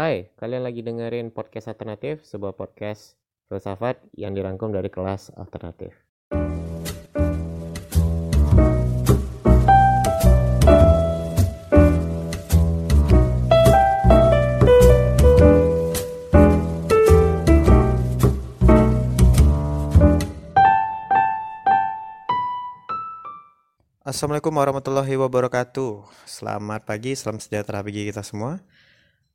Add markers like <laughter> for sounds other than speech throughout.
Hai, kalian lagi dengerin podcast alternatif, sebuah podcast filsafat yang dirangkum dari kelas alternatif. Assalamualaikum warahmatullahi wabarakatuh. Selamat pagi, salam sejahtera bagi kita semua.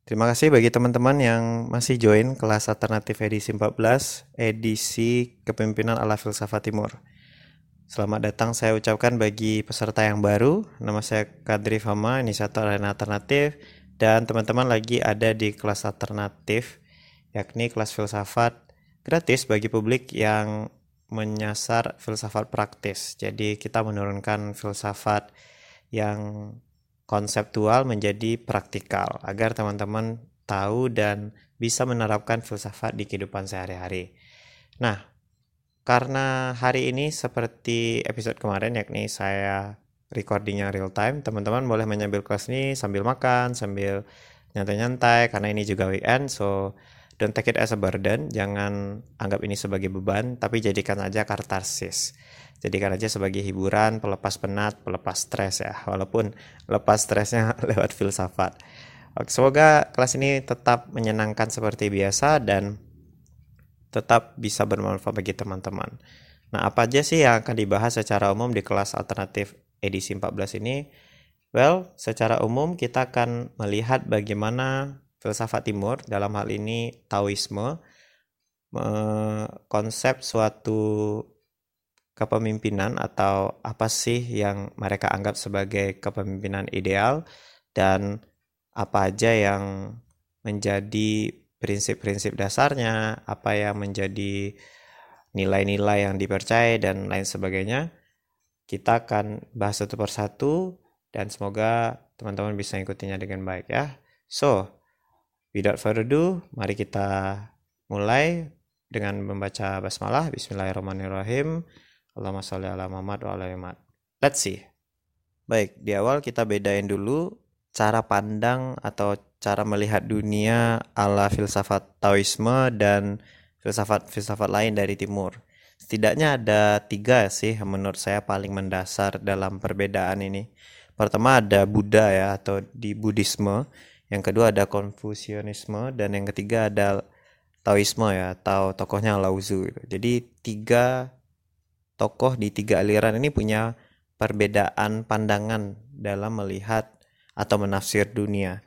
Terima kasih bagi teman-teman yang masih join kelas alternatif edisi 14, edisi Kepemimpinan ala Filsafat Timur. Selamat datang saya ucapkan bagi peserta yang baru. Nama saya Kadri Fama, inisiator arena alternatif dan teman-teman lagi ada di kelas alternatif yakni kelas filsafat gratis bagi publik yang menyasar filsafat praktis. Jadi kita menurunkan filsafat yang konseptual menjadi praktikal agar teman-teman tahu dan bisa menerapkan filsafat di kehidupan sehari-hari. Nah, karena hari ini seperti episode kemarin yakni saya recordingnya real time, teman-teman boleh menyambil kelas ini sambil makan, sambil nyantai-nyantai karena ini juga weekend, so Don't take it as a burden, jangan anggap ini sebagai beban, tapi jadikan aja kartarsis. Jadikan aja sebagai hiburan, pelepas penat, pelepas stres ya, walaupun lepas stresnya <laughs> lewat filsafat. Oke, semoga kelas ini tetap menyenangkan seperti biasa dan tetap bisa bermanfaat bagi teman-teman. Nah, apa aja sih yang akan dibahas secara umum di kelas alternatif edisi 14 ini? Well, secara umum kita akan melihat bagaimana filsafat timur dalam hal ini Taoisme konsep suatu kepemimpinan atau apa sih yang mereka anggap sebagai kepemimpinan ideal dan apa aja yang menjadi prinsip-prinsip dasarnya, apa yang menjadi nilai-nilai yang dipercaya dan lain sebagainya. Kita akan bahas satu persatu dan semoga teman-teman bisa ikutinya dengan baik ya. So, Without further ado, mari kita mulai dengan membaca basmalah. Bismillahirrahmanirrahim. Allahumma sholli ala Muhammad wa ala Muhammad. Let's see. Baik, di awal kita bedain dulu cara pandang atau cara melihat dunia ala filsafat Taoisme dan filsafat-filsafat lain dari timur. Setidaknya ada tiga sih menurut saya paling mendasar dalam perbedaan ini. Pertama ada Buddha ya atau di Buddhisme yang kedua ada Konfusianisme dan yang ketiga ada Taoisme ya atau tokohnya Lao Tzu gitu. jadi tiga tokoh di tiga aliran ini punya perbedaan pandangan dalam melihat atau menafsir dunia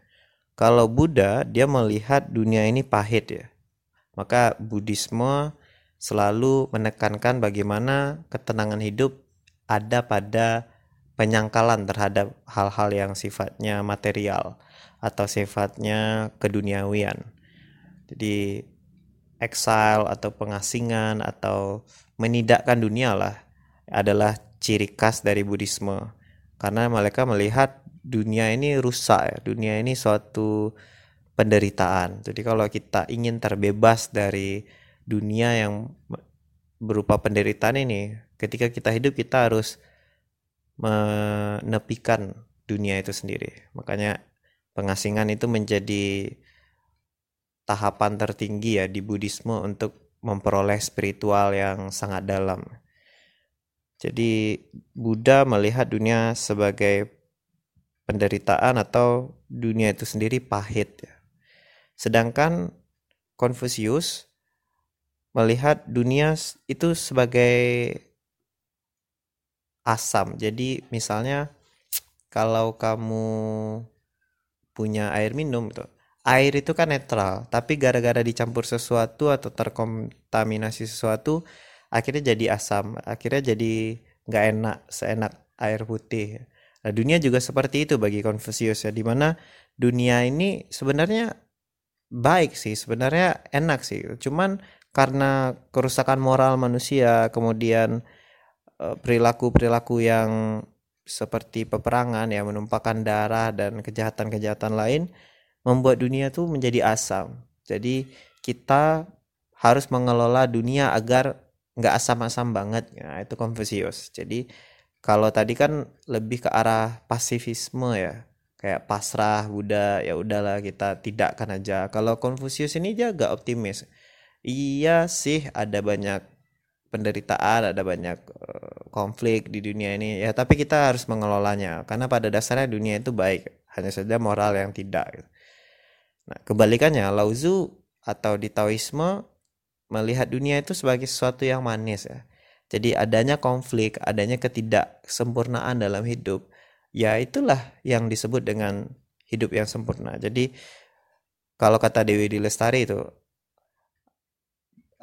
kalau Buddha dia melihat dunia ini pahit ya maka Buddhisme selalu menekankan bagaimana ketenangan hidup ada pada penyangkalan terhadap hal-hal yang sifatnya material atau sifatnya keduniawian. Jadi exile atau pengasingan atau menidakkan dunia lah adalah ciri khas dari Buddhisme. Karena mereka melihat dunia ini rusak ya, dunia ini suatu penderitaan. Jadi kalau kita ingin terbebas dari dunia yang berupa penderitaan ini, ketika kita hidup kita harus menepikan dunia itu sendiri. Makanya pengasingan itu menjadi tahapan tertinggi ya di Buddhisme untuk memperoleh spiritual yang sangat dalam. Jadi Buddha melihat dunia sebagai penderitaan atau dunia itu sendiri pahit ya. Sedangkan Confucius melihat dunia itu sebagai asam. Jadi misalnya kalau kamu punya air minum itu air itu kan netral tapi gara-gara dicampur sesuatu atau terkontaminasi sesuatu akhirnya jadi asam akhirnya jadi nggak enak seenak air putih. Nah dunia juga seperti itu bagi Confucius ya di mana dunia ini sebenarnya baik sih sebenarnya enak sih. Cuman karena kerusakan moral manusia kemudian eh, perilaku-perilaku yang seperti peperangan yang menumpahkan darah dan kejahatan-kejahatan lain membuat dunia itu menjadi asam. Jadi kita harus mengelola dunia agar nggak asam-asam banget. Nah, itu Confucius. Jadi kalau tadi kan lebih ke arah pasifisme ya. kayak pasrah Buddha ya udahlah kita tidakkan aja kalau Konfusius ini dia agak optimis iya sih ada banyak penderitaan ada banyak uh, konflik di dunia ini ya tapi kita harus mengelolanya karena pada dasarnya dunia itu baik hanya saja moral yang tidak gitu. Nah kebalikannya Lauzu atau di Taoisme melihat dunia itu sebagai sesuatu yang manis ya jadi adanya konflik adanya ketidaksempurnaan dalam hidup ya itulah yang disebut dengan hidup yang sempurna. Jadi kalau kata Dewi Dilestari itu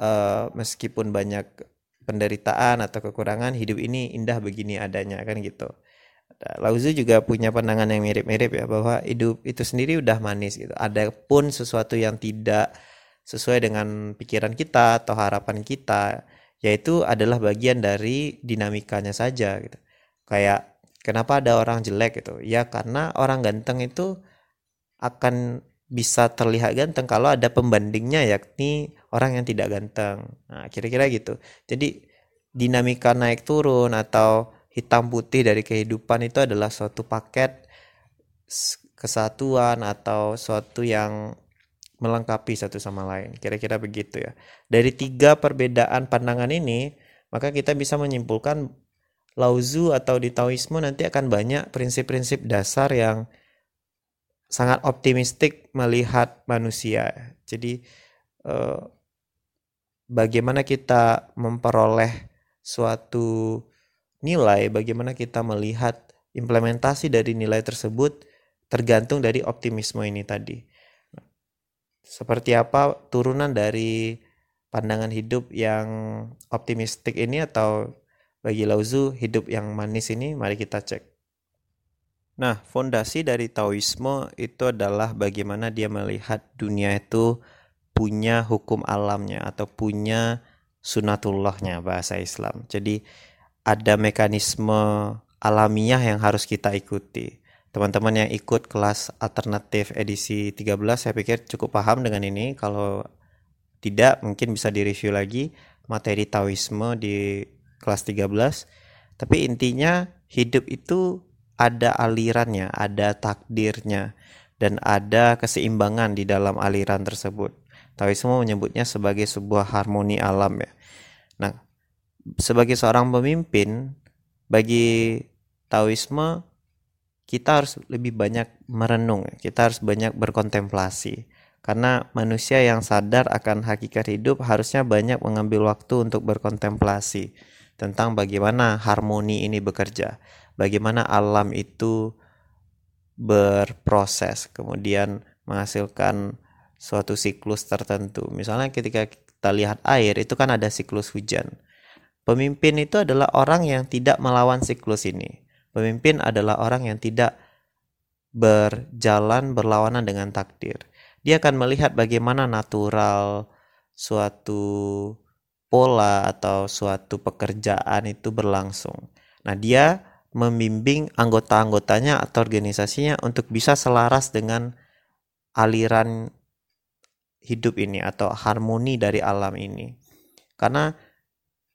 uh, meskipun banyak penderitaan atau kekurangan hidup ini indah begini adanya kan gitu. Lauzu juga punya pandangan yang mirip-mirip ya bahwa hidup itu sendiri udah manis gitu. Adapun sesuatu yang tidak sesuai dengan pikiran kita atau harapan kita yaitu adalah bagian dari dinamikanya saja gitu. Kayak Kenapa ada orang jelek gitu? Ya karena orang ganteng itu akan bisa terlihat ganteng kalau ada pembandingnya yakni orang yang tidak ganteng. Nah, kira-kira gitu. Jadi dinamika naik turun atau hitam putih dari kehidupan itu adalah suatu paket kesatuan atau suatu yang melengkapi satu sama lain. Kira-kira begitu ya. Dari tiga perbedaan pandangan ini, maka kita bisa menyimpulkan Lauzu atau di Taoisme nanti akan banyak prinsip-prinsip dasar yang sangat optimistik melihat manusia. Jadi eh, bagaimana kita memperoleh suatu nilai, bagaimana kita melihat implementasi dari nilai tersebut tergantung dari optimisme ini tadi. Seperti apa turunan dari pandangan hidup yang optimistik ini atau bagi Lauzu, hidup yang manis ini mari kita cek. Nah, fondasi dari Taoisme itu adalah bagaimana dia melihat dunia itu punya hukum alamnya atau punya sunatullahnya bahasa Islam. Jadi ada mekanisme alamiah yang harus kita ikuti. Teman-teman yang ikut kelas alternatif edisi 13 saya pikir cukup paham dengan ini. Kalau tidak mungkin bisa direview lagi materi Taoisme di kelas 13 tapi intinya hidup itu ada alirannya ada takdirnya dan ada keseimbangan di dalam aliran tersebut Taoisme menyebutnya sebagai sebuah harmoni alam ya sebagai seorang pemimpin bagi Taoisme kita harus lebih banyak merenung, kita harus banyak berkontemplasi. Karena manusia yang sadar akan hakikat hidup harusnya banyak mengambil waktu untuk berkontemplasi tentang bagaimana harmoni ini bekerja, bagaimana alam itu berproses, kemudian menghasilkan suatu siklus tertentu. Misalnya ketika kita lihat air itu kan ada siklus hujan. Pemimpin itu adalah orang yang tidak melawan siklus ini. Pemimpin adalah orang yang tidak berjalan berlawanan dengan takdir. Dia akan melihat bagaimana natural suatu pola atau suatu pekerjaan itu berlangsung. Nah, dia membimbing anggota-anggotanya atau organisasinya untuk bisa selaras dengan aliran hidup ini atau harmoni dari alam ini. Karena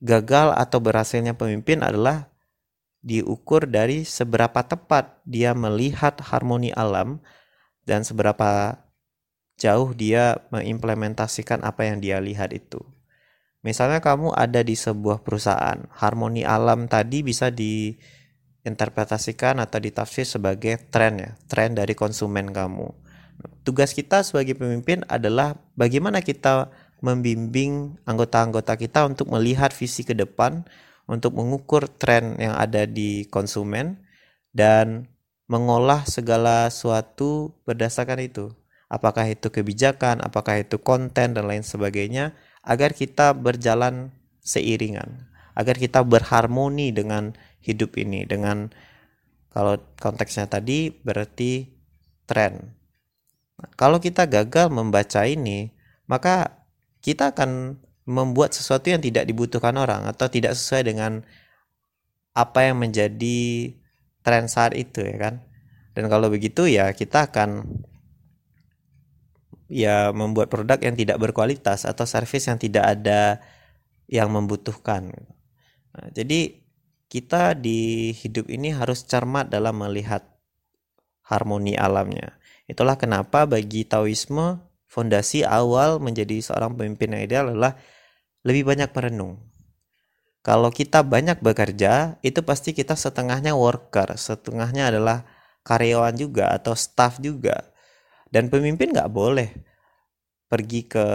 gagal atau berhasilnya pemimpin adalah diukur dari seberapa tepat dia melihat harmoni alam dan seberapa jauh dia mengimplementasikan apa yang dia lihat itu. Misalnya kamu ada di sebuah perusahaan, harmoni alam tadi bisa diinterpretasikan atau ditafsir sebagai tren ya, tren dari konsumen kamu. Tugas kita sebagai pemimpin adalah bagaimana kita membimbing anggota-anggota kita untuk melihat visi ke depan, untuk mengukur tren yang ada di konsumen dan mengolah segala sesuatu berdasarkan itu. Apakah itu kebijakan, apakah itu konten dan lain sebagainya agar kita berjalan seiringan, agar kita berharmoni dengan hidup ini dengan kalau konteksnya tadi berarti tren. Nah, kalau kita gagal membaca ini, maka kita akan membuat sesuatu yang tidak dibutuhkan orang atau tidak sesuai dengan apa yang menjadi tren saat itu ya kan. Dan kalau begitu ya kita akan ya membuat produk yang tidak berkualitas atau service yang tidak ada yang membutuhkan. Nah, jadi kita di hidup ini harus cermat dalam melihat harmoni alamnya. Itulah kenapa bagi Taoisme fondasi awal menjadi seorang pemimpin yang ideal adalah lebih banyak merenung. Kalau kita banyak bekerja, itu pasti kita setengahnya worker, setengahnya adalah karyawan juga atau staff juga. Dan pemimpin nggak boleh pergi ke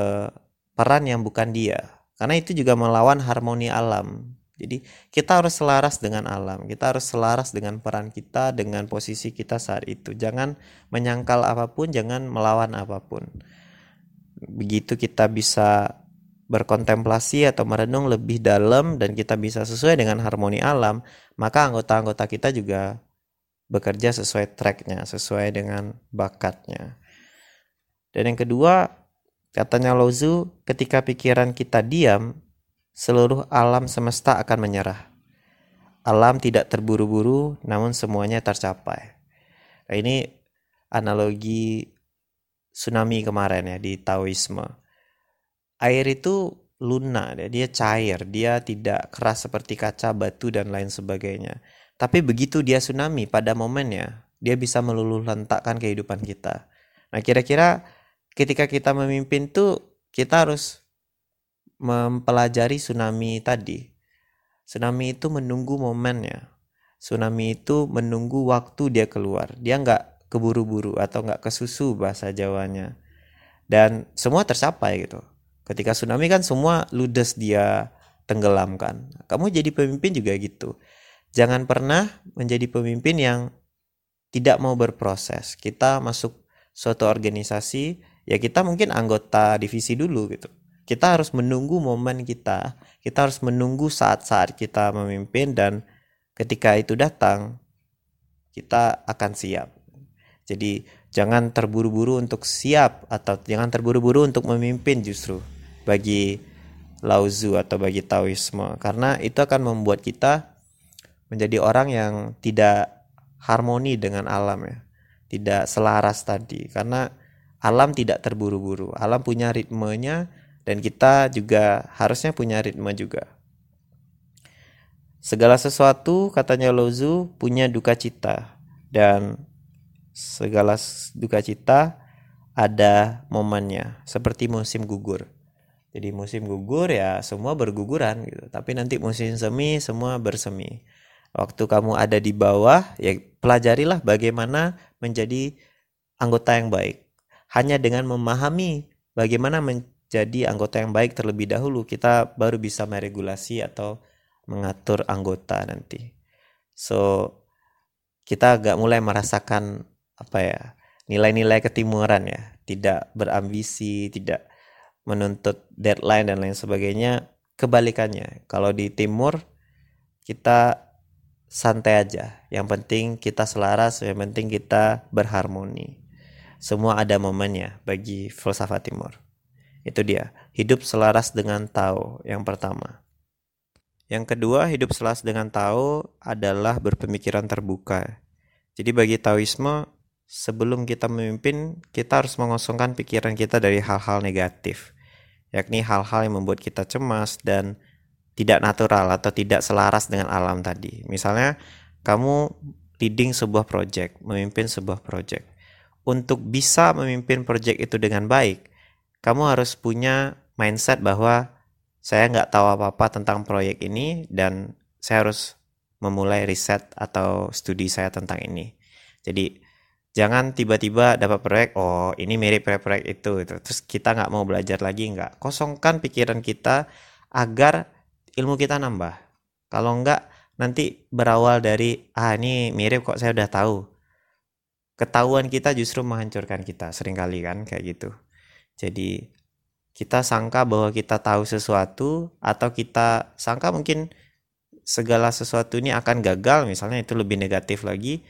peran yang bukan dia, karena itu juga melawan harmoni alam. Jadi kita harus selaras dengan alam, kita harus selaras dengan peran kita, dengan posisi kita saat itu. Jangan menyangkal apa pun, jangan melawan apa pun. Begitu kita bisa berkontemplasi atau merenung lebih dalam dan kita bisa sesuai dengan harmoni alam, maka anggota-anggota kita juga bekerja sesuai tracknya, sesuai dengan bakatnya. Dan yang kedua, katanya Lozu, ketika pikiran kita diam, seluruh alam semesta akan menyerah. Alam tidak terburu-buru, namun semuanya tercapai. Nah, ini analogi tsunami kemarin ya di Taoisme. Air itu lunak, dia cair, dia tidak keras seperti kaca, batu dan lain sebagainya. Tapi begitu dia tsunami pada momennya, dia bisa meluluh lentakkan kehidupan kita. Nah, kira-kira ketika kita memimpin tuh kita harus mempelajari tsunami tadi. Tsunami itu menunggu momennya. Tsunami itu menunggu waktu dia keluar. Dia nggak keburu-buru atau nggak kesusu bahasa Jawanya. Dan semua tercapai gitu. Ketika tsunami kan semua ludes dia tenggelamkan. Kamu jadi pemimpin juga gitu. Jangan pernah menjadi pemimpin yang tidak mau berproses. Kita masuk suatu organisasi, ya kita mungkin anggota divisi dulu gitu kita harus menunggu momen kita kita harus menunggu saat-saat kita memimpin dan ketika itu datang kita akan siap jadi jangan terburu-buru untuk siap atau jangan terburu-buru untuk memimpin justru bagi Lauzu atau bagi Taoisme. Karena itu akan membuat kita menjadi orang yang tidak harmoni dengan alam ya. Tidak selaras tadi. Karena alam tidak terburu-buru. Alam punya ritmenya dan kita juga harusnya punya ritme juga. Segala sesuatu katanya Lozu punya duka cita dan segala duka cita ada momennya seperti musim gugur. Jadi musim gugur ya semua berguguran gitu. Tapi nanti musim semi semua bersemi. Waktu kamu ada di bawah ya pelajarilah bagaimana menjadi anggota yang baik. Hanya dengan memahami bagaimana men jadi anggota yang baik terlebih dahulu kita baru bisa meregulasi atau mengatur anggota nanti so kita agak mulai merasakan apa ya nilai-nilai ketimuran ya. Tidak berambisi tidak menuntut deadline dan lain sebagainya kebalikannya. Kalau di timur kita santai aja. Yang penting kita selaras yang penting kita berharmoni. Semua ada momennya bagi filsafat timur. Itu dia, hidup selaras dengan tahu yang pertama. Yang kedua, hidup selaras dengan tahu adalah berpemikiran terbuka. Jadi bagi Taoisme, sebelum kita memimpin, kita harus mengosongkan pikiran kita dari hal-hal negatif, yakni hal-hal yang membuat kita cemas dan tidak natural atau tidak selaras dengan alam tadi. Misalnya, kamu leading sebuah project, memimpin sebuah project. Untuk bisa memimpin project itu dengan baik, kamu harus punya mindset bahwa saya nggak tahu apa-apa tentang proyek ini dan saya harus memulai riset atau studi saya tentang ini. Jadi jangan tiba-tiba dapat proyek, oh ini mirip proyek-proyek itu, itu, terus kita nggak mau belajar lagi nggak. Kosongkan pikiran kita agar ilmu kita nambah. Kalau nggak nanti berawal dari ah ini mirip kok saya udah tahu. Ketahuan kita justru menghancurkan kita sering kali kan kayak gitu. Jadi kita sangka bahwa kita tahu sesuatu atau kita sangka mungkin segala sesuatu ini akan gagal misalnya itu lebih negatif lagi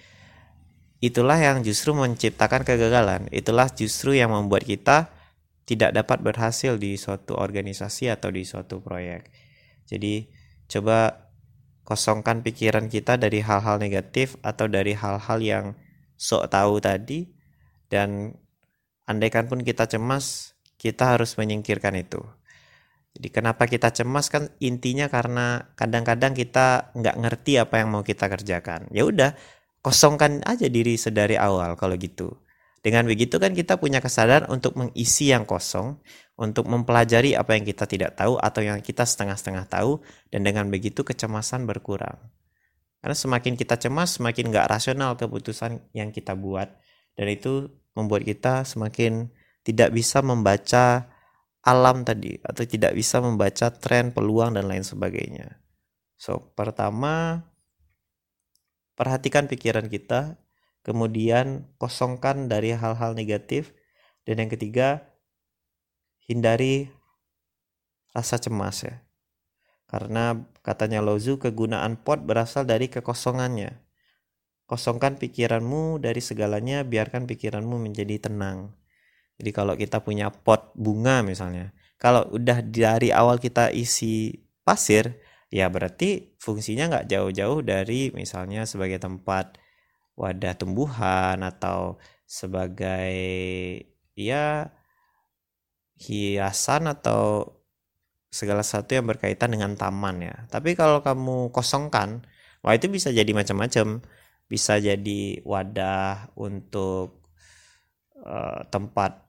itulah yang justru menciptakan kegagalan itulah justru yang membuat kita tidak dapat berhasil di suatu organisasi atau di suatu proyek jadi coba kosongkan pikiran kita dari hal-hal negatif atau dari hal-hal yang sok tahu tadi dan andaikan pun kita cemas, kita harus menyingkirkan itu. Jadi kenapa kita cemas kan intinya karena kadang-kadang kita nggak ngerti apa yang mau kita kerjakan. Ya udah, kosongkan aja diri sedari awal kalau gitu. Dengan begitu kan kita punya kesadaran untuk mengisi yang kosong, untuk mempelajari apa yang kita tidak tahu atau yang kita setengah-setengah tahu, dan dengan begitu kecemasan berkurang. Karena semakin kita cemas, semakin nggak rasional keputusan yang kita buat. Dan itu membuat kita semakin tidak bisa membaca alam tadi, atau tidak bisa membaca tren, peluang, dan lain sebagainya. So, pertama, perhatikan pikiran kita, kemudian kosongkan dari hal-hal negatif, dan yang ketiga, hindari rasa cemas ya. Karena katanya Lozu kegunaan pot berasal dari kekosongannya. Kosongkan pikiranmu dari segalanya, biarkan pikiranmu menjadi tenang. Jadi kalau kita punya pot bunga misalnya, kalau udah dari awal kita isi pasir, ya berarti fungsinya nggak jauh-jauh dari misalnya sebagai tempat wadah tumbuhan atau sebagai ya hiasan atau segala sesuatu yang berkaitan dengan taman ya. Tapi kalau kamu kosongkan, wah itu bisa jadi macam-macam. Bisa jadi wadah untuk uh, tempat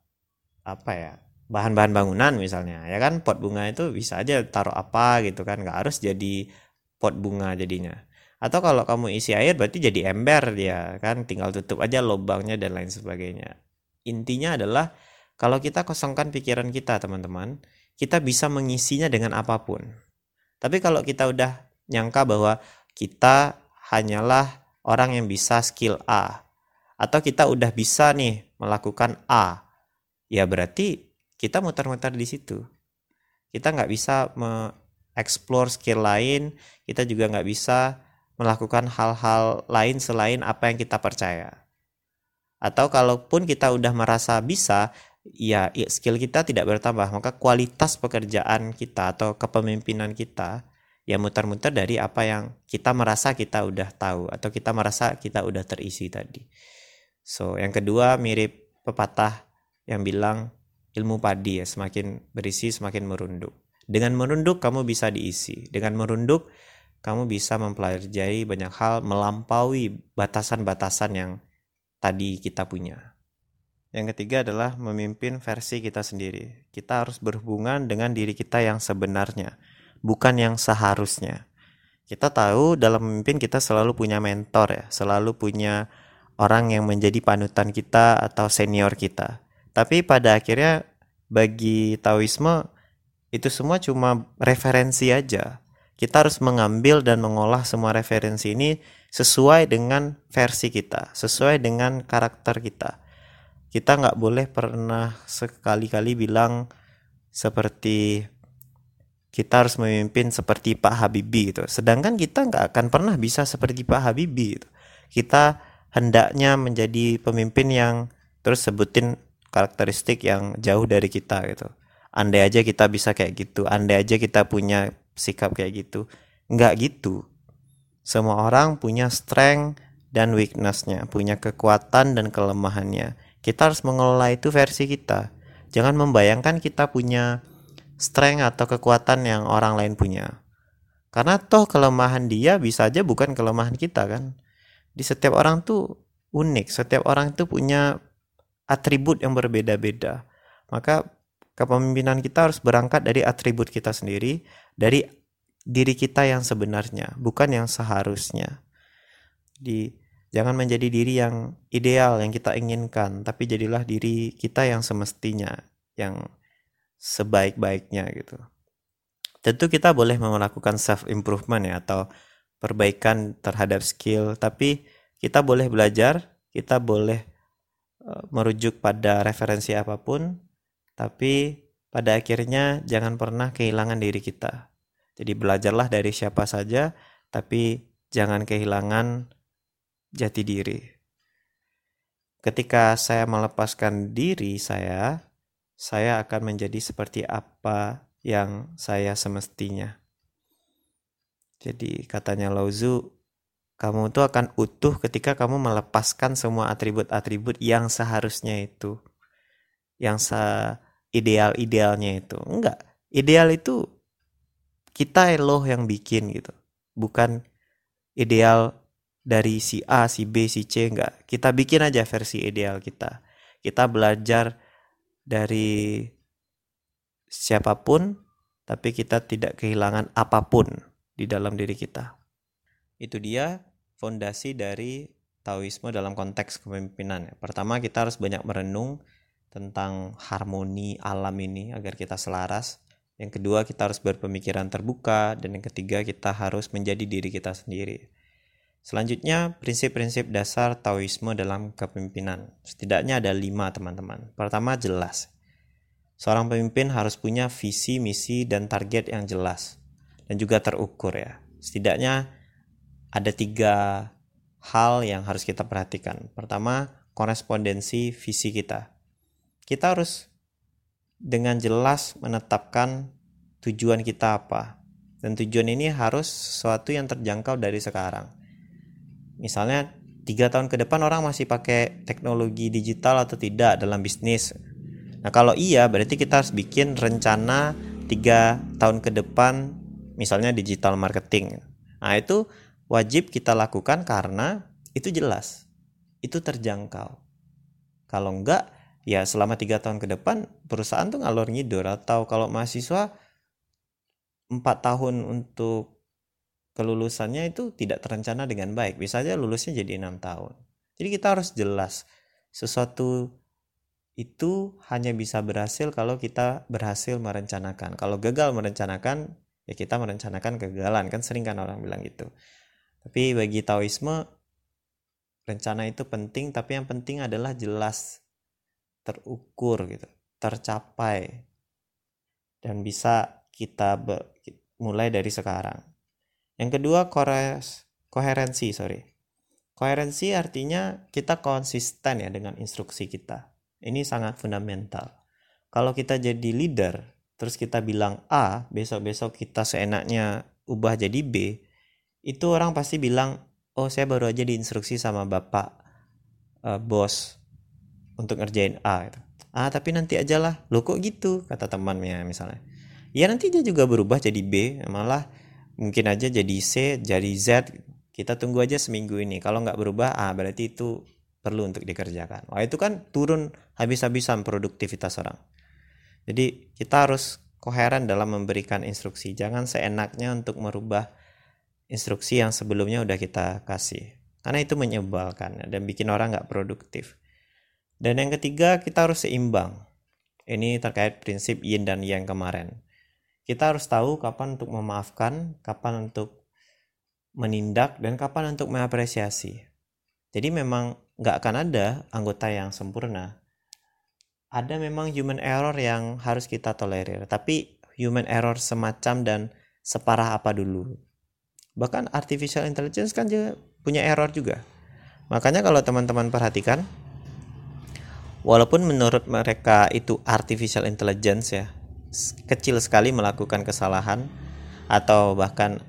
apa ya bahan-bahan bangunan misalnya ya kan? Pot bunga itu bisa aja taruh apa gitu kan? Nggak harus jadi pot bunga jadinya. Atau kalau kamu isi air berarti jadi ember dia kan? Tinggal tutup aja lubangnya dan lain sebagainya. Intinya adalah kalau kita kosongkan pikiran kita teman-teman kita bisa mengisinya dengan apa pun. Tapi kalau kita udah nyangka bahwa kita hanyalah orang yang bisa skill A atau kita udah bisa nih melakukan A ya berarti kita muter-muter di situ. Kita nggak bisa mengeksplor skill lain kita juga nggak bisa melakukan hal-hal lain selain apa yang kita percaya. Atau kalaupun kita udah merasa bisa ya skill kita tidak bertambah. Maka kualitas pekerjaan kita atau kepemimpinan kita ya muter-muter dari apa yang kita merasa kita udah tahu atau kita merasa kita udah terisi tadi. So yang kedua mirip pepatah yang bilang ilmu padi ya semakin berisi semakin merunduk. Dengan merunduk kamu bisa diisi. Dengan merunduk kamu bisa mempelajari banyak hal melampaui batasan-batasan yang tadi kita punya. Yang ketiga adalah memimpin versi kita sendiri. Kita harus berhubungan dengan diri kita yang sebenarnya, bukan yang seharusnya. Kita tahu dalam memimpin kita selalu punya mentor ya, selalu punya orang yang menjadi panutan kita atau senior kita. Tapi pada akhirnya bagi Taoisme itu semua cuma referensi aja. Kita harus mengambil dan mengolah semua referensi ini sesuai dengan versi kita, sesuai dengan karakter kita. Kita nggak boleh pernah sekali-kali bilang seperti kita harus memimpin seperti Pak Habibie gitu. Sedangkan kita nggak akan pernah bisa seperti Pak Habibie gitu. Kita hendaknya menjadi pemimpin yang terus sebutin karakteristik yang jauh dari kita gitu. Andai aja kita bisa kayak gitu andai aja kita punya sikap kayak gitu. Nggak gitu. Semua orang punya strength dan weaknessnya punya kekuatan dan kelemahannya. Kita harus mengelola itu versi kita. Jangan membayangkan kita punya strength atau kekuatan yang orang lain punya. Karena toh kelemahan dia bisa aja bukan kelemahan kita kan? Di setiap orang tuh unik setiap orang tuh punya atribut yang berbeda-beda. Maka kepemimpinan kita harus berangkat dari atribut kita sendiri, dari diri kita yang sebenarnya, bukan yang seharusnya. Di jangan menjadi diri yang ideal yang kita inginkan, tapi jadilah diri kita yang semestinya, yang sebaik-baiknya gitu. Tentu kita boleh melakukan self improvement ya atau perbaikan terhadap skill, tapi kita boleh belajar, kita boleh Eh, merujuk pada referensi apa pun, tapi pada akhirnya jangan pernah kehilangan diri kita. Jadi belajarlah dari siapa saja, tapi jangan kehilangan jati diri. Ketika saya melepaskan diri saya, saya akan menjadi seperti apa yang saya semestinya. Jadi katanya Lauzu, kamu tuh akan utuh ketika kamu melepaskan semua atribut-atribut yang seharusnya itu yang se ideal-idealnya itu enggak ideal itu kita loh yang bikin gitu bukan ideal dari si A, si B, si C enggak. Kita bikin aja versi ideal kita. Kita belajar dari siapa pun tapi kita tidak kehilangan apa pun di dalam diri kita. Itu dia fondasi dari Taoisme dalam konteks kepemimpinan. Pertama, kita harus banyak merenung tentang harmoni alam ini agar kita selaras. Yang kedua, kita harus berpemikiran terbuka. Dan yang ketiga, kita harus menjadi diri kita sendiri. Selanjutnya, prinsip-prinsip dasar Taoisme dalam kepemimpinan. Setidaknya ada lima, teman-teman. Pertama, jelas. Seorang pemimpin harus punya visi, misi, dan target yang jelas. Dan juga terukur ya. Setidaknya ada tiga hal yang harus kita perhatikan. Pertama, korespondensi visi kita. Kita harus dengan jelas menetapkan tujuan kita apa. Dan tujuan ini harus sesuatu yang terjangkau dari sekarang. Misalnya, tiga tahun ke depan orang masih pakai teknologi digital atau tidak dalam bisnis. Nah, kalau iya, berarti kita harus bikin rencana tiga tahun ke depan, misalnya digital marketing. Nah, itu wajib kita lakukan karena itu jelas, itu terjangkau. Kalau enggak, ya selama tiga tahun ke depan perusahaan tuh ngalor ngidur atau kalau mahasiswa empat tahun untuk kelulusannya itu tidak terencana dengan baik. Bisa aja lulusnya jadi enam tahun. Jadi kita harus jelas sesuatu itu hanya bisa berhasil kalau kita berhasil merencanakan. Kalau gagal merencanakan, ya kita merencanakan kegagalan. Kan sering kan orang bilang gitu. Tapi bagi Taoisme rencana itu penting, tapi yang penting adalah jelas, terukur gitu, tercapai dan bisa kita mulai dari sekarang. Yang kedua kores, koherensi, sorry. Koherensi artinya kita konsisten ya dengan instruksi kita. Ini sangat fundamental. Kalau kita jadi leader, terus kita bilang A, besok-besok kita seenaknya ubah jadi B, itu orang pasti bilang oh saya baru aja diinstruksi sama bapak uh, bos untuk ngerjain A gitu. ah tapi nanti aja lah. Lo kok gitu? kata temannya misalnya. Ya nanti dia juga berubah jadi B malah mungkin aja jadi C jadi Z. Kita tunggu aja seminggu ini. Kalau nggak berubah ah berarti itu perlu untuk dikerjakan. Wah itu kan turun habis-habisan produktivitas orang. Jadi kita harus koheren dalam memberikan instruksi. Jangan seenaknya untuk merubah instruksi yang sebelumnya udah kita kasih. Karena itu menyebalkan dan bikin orang nggak produktif. Dan yang ketiga, kita harus seimbang. Ini terkait prinsip yin dan yang kemarin. Kita harus tahu kapan untuk memaafkan, kapan untuk menindak, dan kapan untuk mengapresiasi. Jadi memang nggak akan ada anggota yang sempurna. Ada memang human error yang harus kita tolerir, tapi human error semacam dan separah apa dulu bahkan artificial intelligence kan juga punya error juga. Makanya kalau teman-teman perhatikan walaupun menurut mereka itu artificial intelligence ya kecil sekali melakukan kesalahan atau bahkan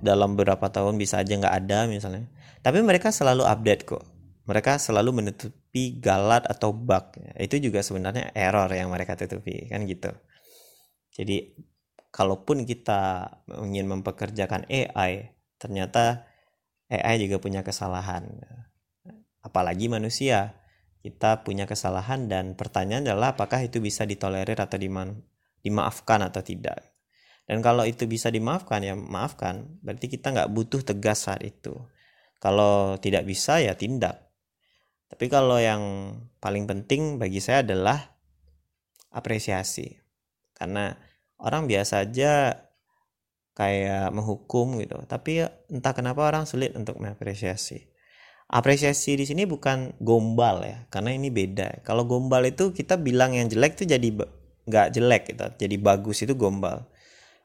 dalam beberapa tahun bisa aja nggak ada misalnya tapi mereka selalu update kok. Mereka selalu menutupi galat atau bug. Itu juga sebenarnya error yang mereka tutupi kan gitu. Jadi kalaupun kita ingin mempekerjakan AI ternyata AI juga punya kesalahan. Apalagi manusia, kita punya kesalahan dan pertanyaan adalah apakah itu bisa ditolerir atau dimaafkan atau tidak. Dan kalau itu bisa dimaafkan ya maafkan, berarti kita nggak butuh tegas saat itu. Kalau tidak bisa ya tindak. Tapi kalau yang paling penting bagi saya adalah apresiasi. Karena orang biasa aja kayak menghukum gitu. Tapi entah kenapa orang sulit untuk mengapresiasi. Apresiasi di sini bukan gombal ya, karena ini beda. Kalau gombal itu kita bilang yang jelek itu jadi nggak jelek gitu, jadi bagus itu gombal.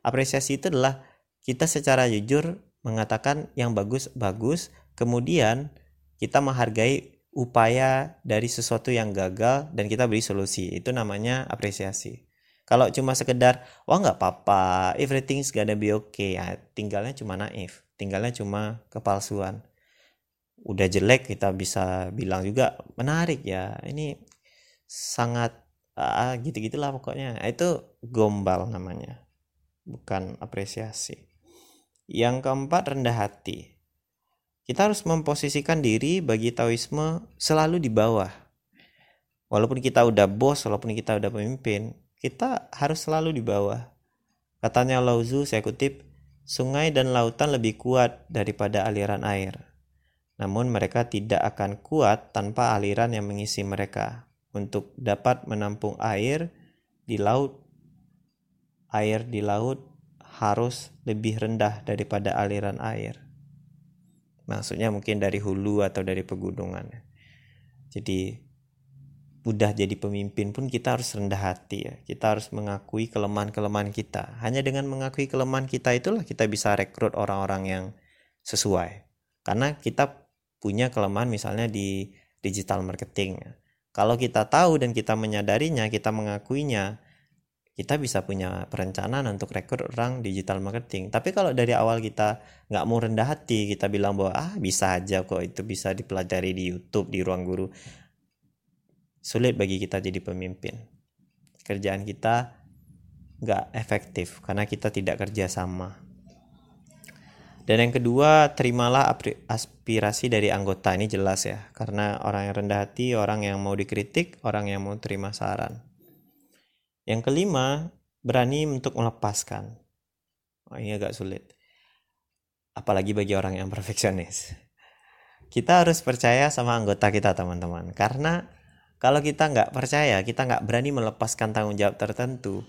Apresiasi itu adalah kita secara jujur mengatakan yang bagus bagus, kemudian kita menghargai upaya dari sesuatu yang gagal dan kita beri solusi. Itu namanya apresiasi. Kalau cuma sekedar, wah nggak apa-apa, everything's gonna be okay, ya tinggalnya cuma naif, tinggalnya cuma kepalsuan. Udah jelek kita bisa bilang juga menarik ya, ini sangat ah, gitu-gitulah pokoknya. Itu gombal namanya, bukan apresiasi. Yang keempat rendah hati. kita harus memposisikan diri bagi Taoisme selalu di bawah. Walaupun kita udah bos, walaupun kita udah pemimpin, kita harus selalu di bawah. Katanya Lao Tzu, saya kutip, sungai dan lautan lebih kuat daripada aliran air. Namun mereka tidak akan kuat tanpa aliran yang mengisi mereka. Untuk dapat menampung air di laut, air di laut harus lebih rendah daripada aliran air. Maksudnya mungkin dari hulu atau dari pegunungan. Jadi udah jadi pemimpin pun kita harus rendah hati ya. Kita harus mengakui kelemahan-kelemahan kita. Hanya dengan mengakui kelemahan kita itulah kita bisa rekrut orang-orang yang sesuai. Karena kita punya kelemahan misalnya di digital marketing. Kalau kita tahu dan kita menyadarinya, kita mengakuinya, kita bisa punya perencanaan untuk rekrut orang digital marketing. Tapi kalau dari awal kita nggak mau rendah hati, kita bilang bahwa ah bisa aja kok itu bisa dipelajari di YouTube di ruang guru, sulit bagi kita jadi pemimpin. Kerjaan kita nggak efektif karena kita tidak kerja sama. Dan yang kedua, terimalah aspirasi dari anggota ini jelas ya, karena orang yang rendah hati, orang yang mau dikritik, orang yang mau terima saran. Yang kelima, berani untuk melepaskan. Oh, ini agak sulit. Apalagi bagi orang yang <laughs> perfeksionis. Kita harus percaya sama anggota kita teman-teman. Karena kalau kita nggak percaya, kita nggak berani melepaskan tanggung jawab tertentu,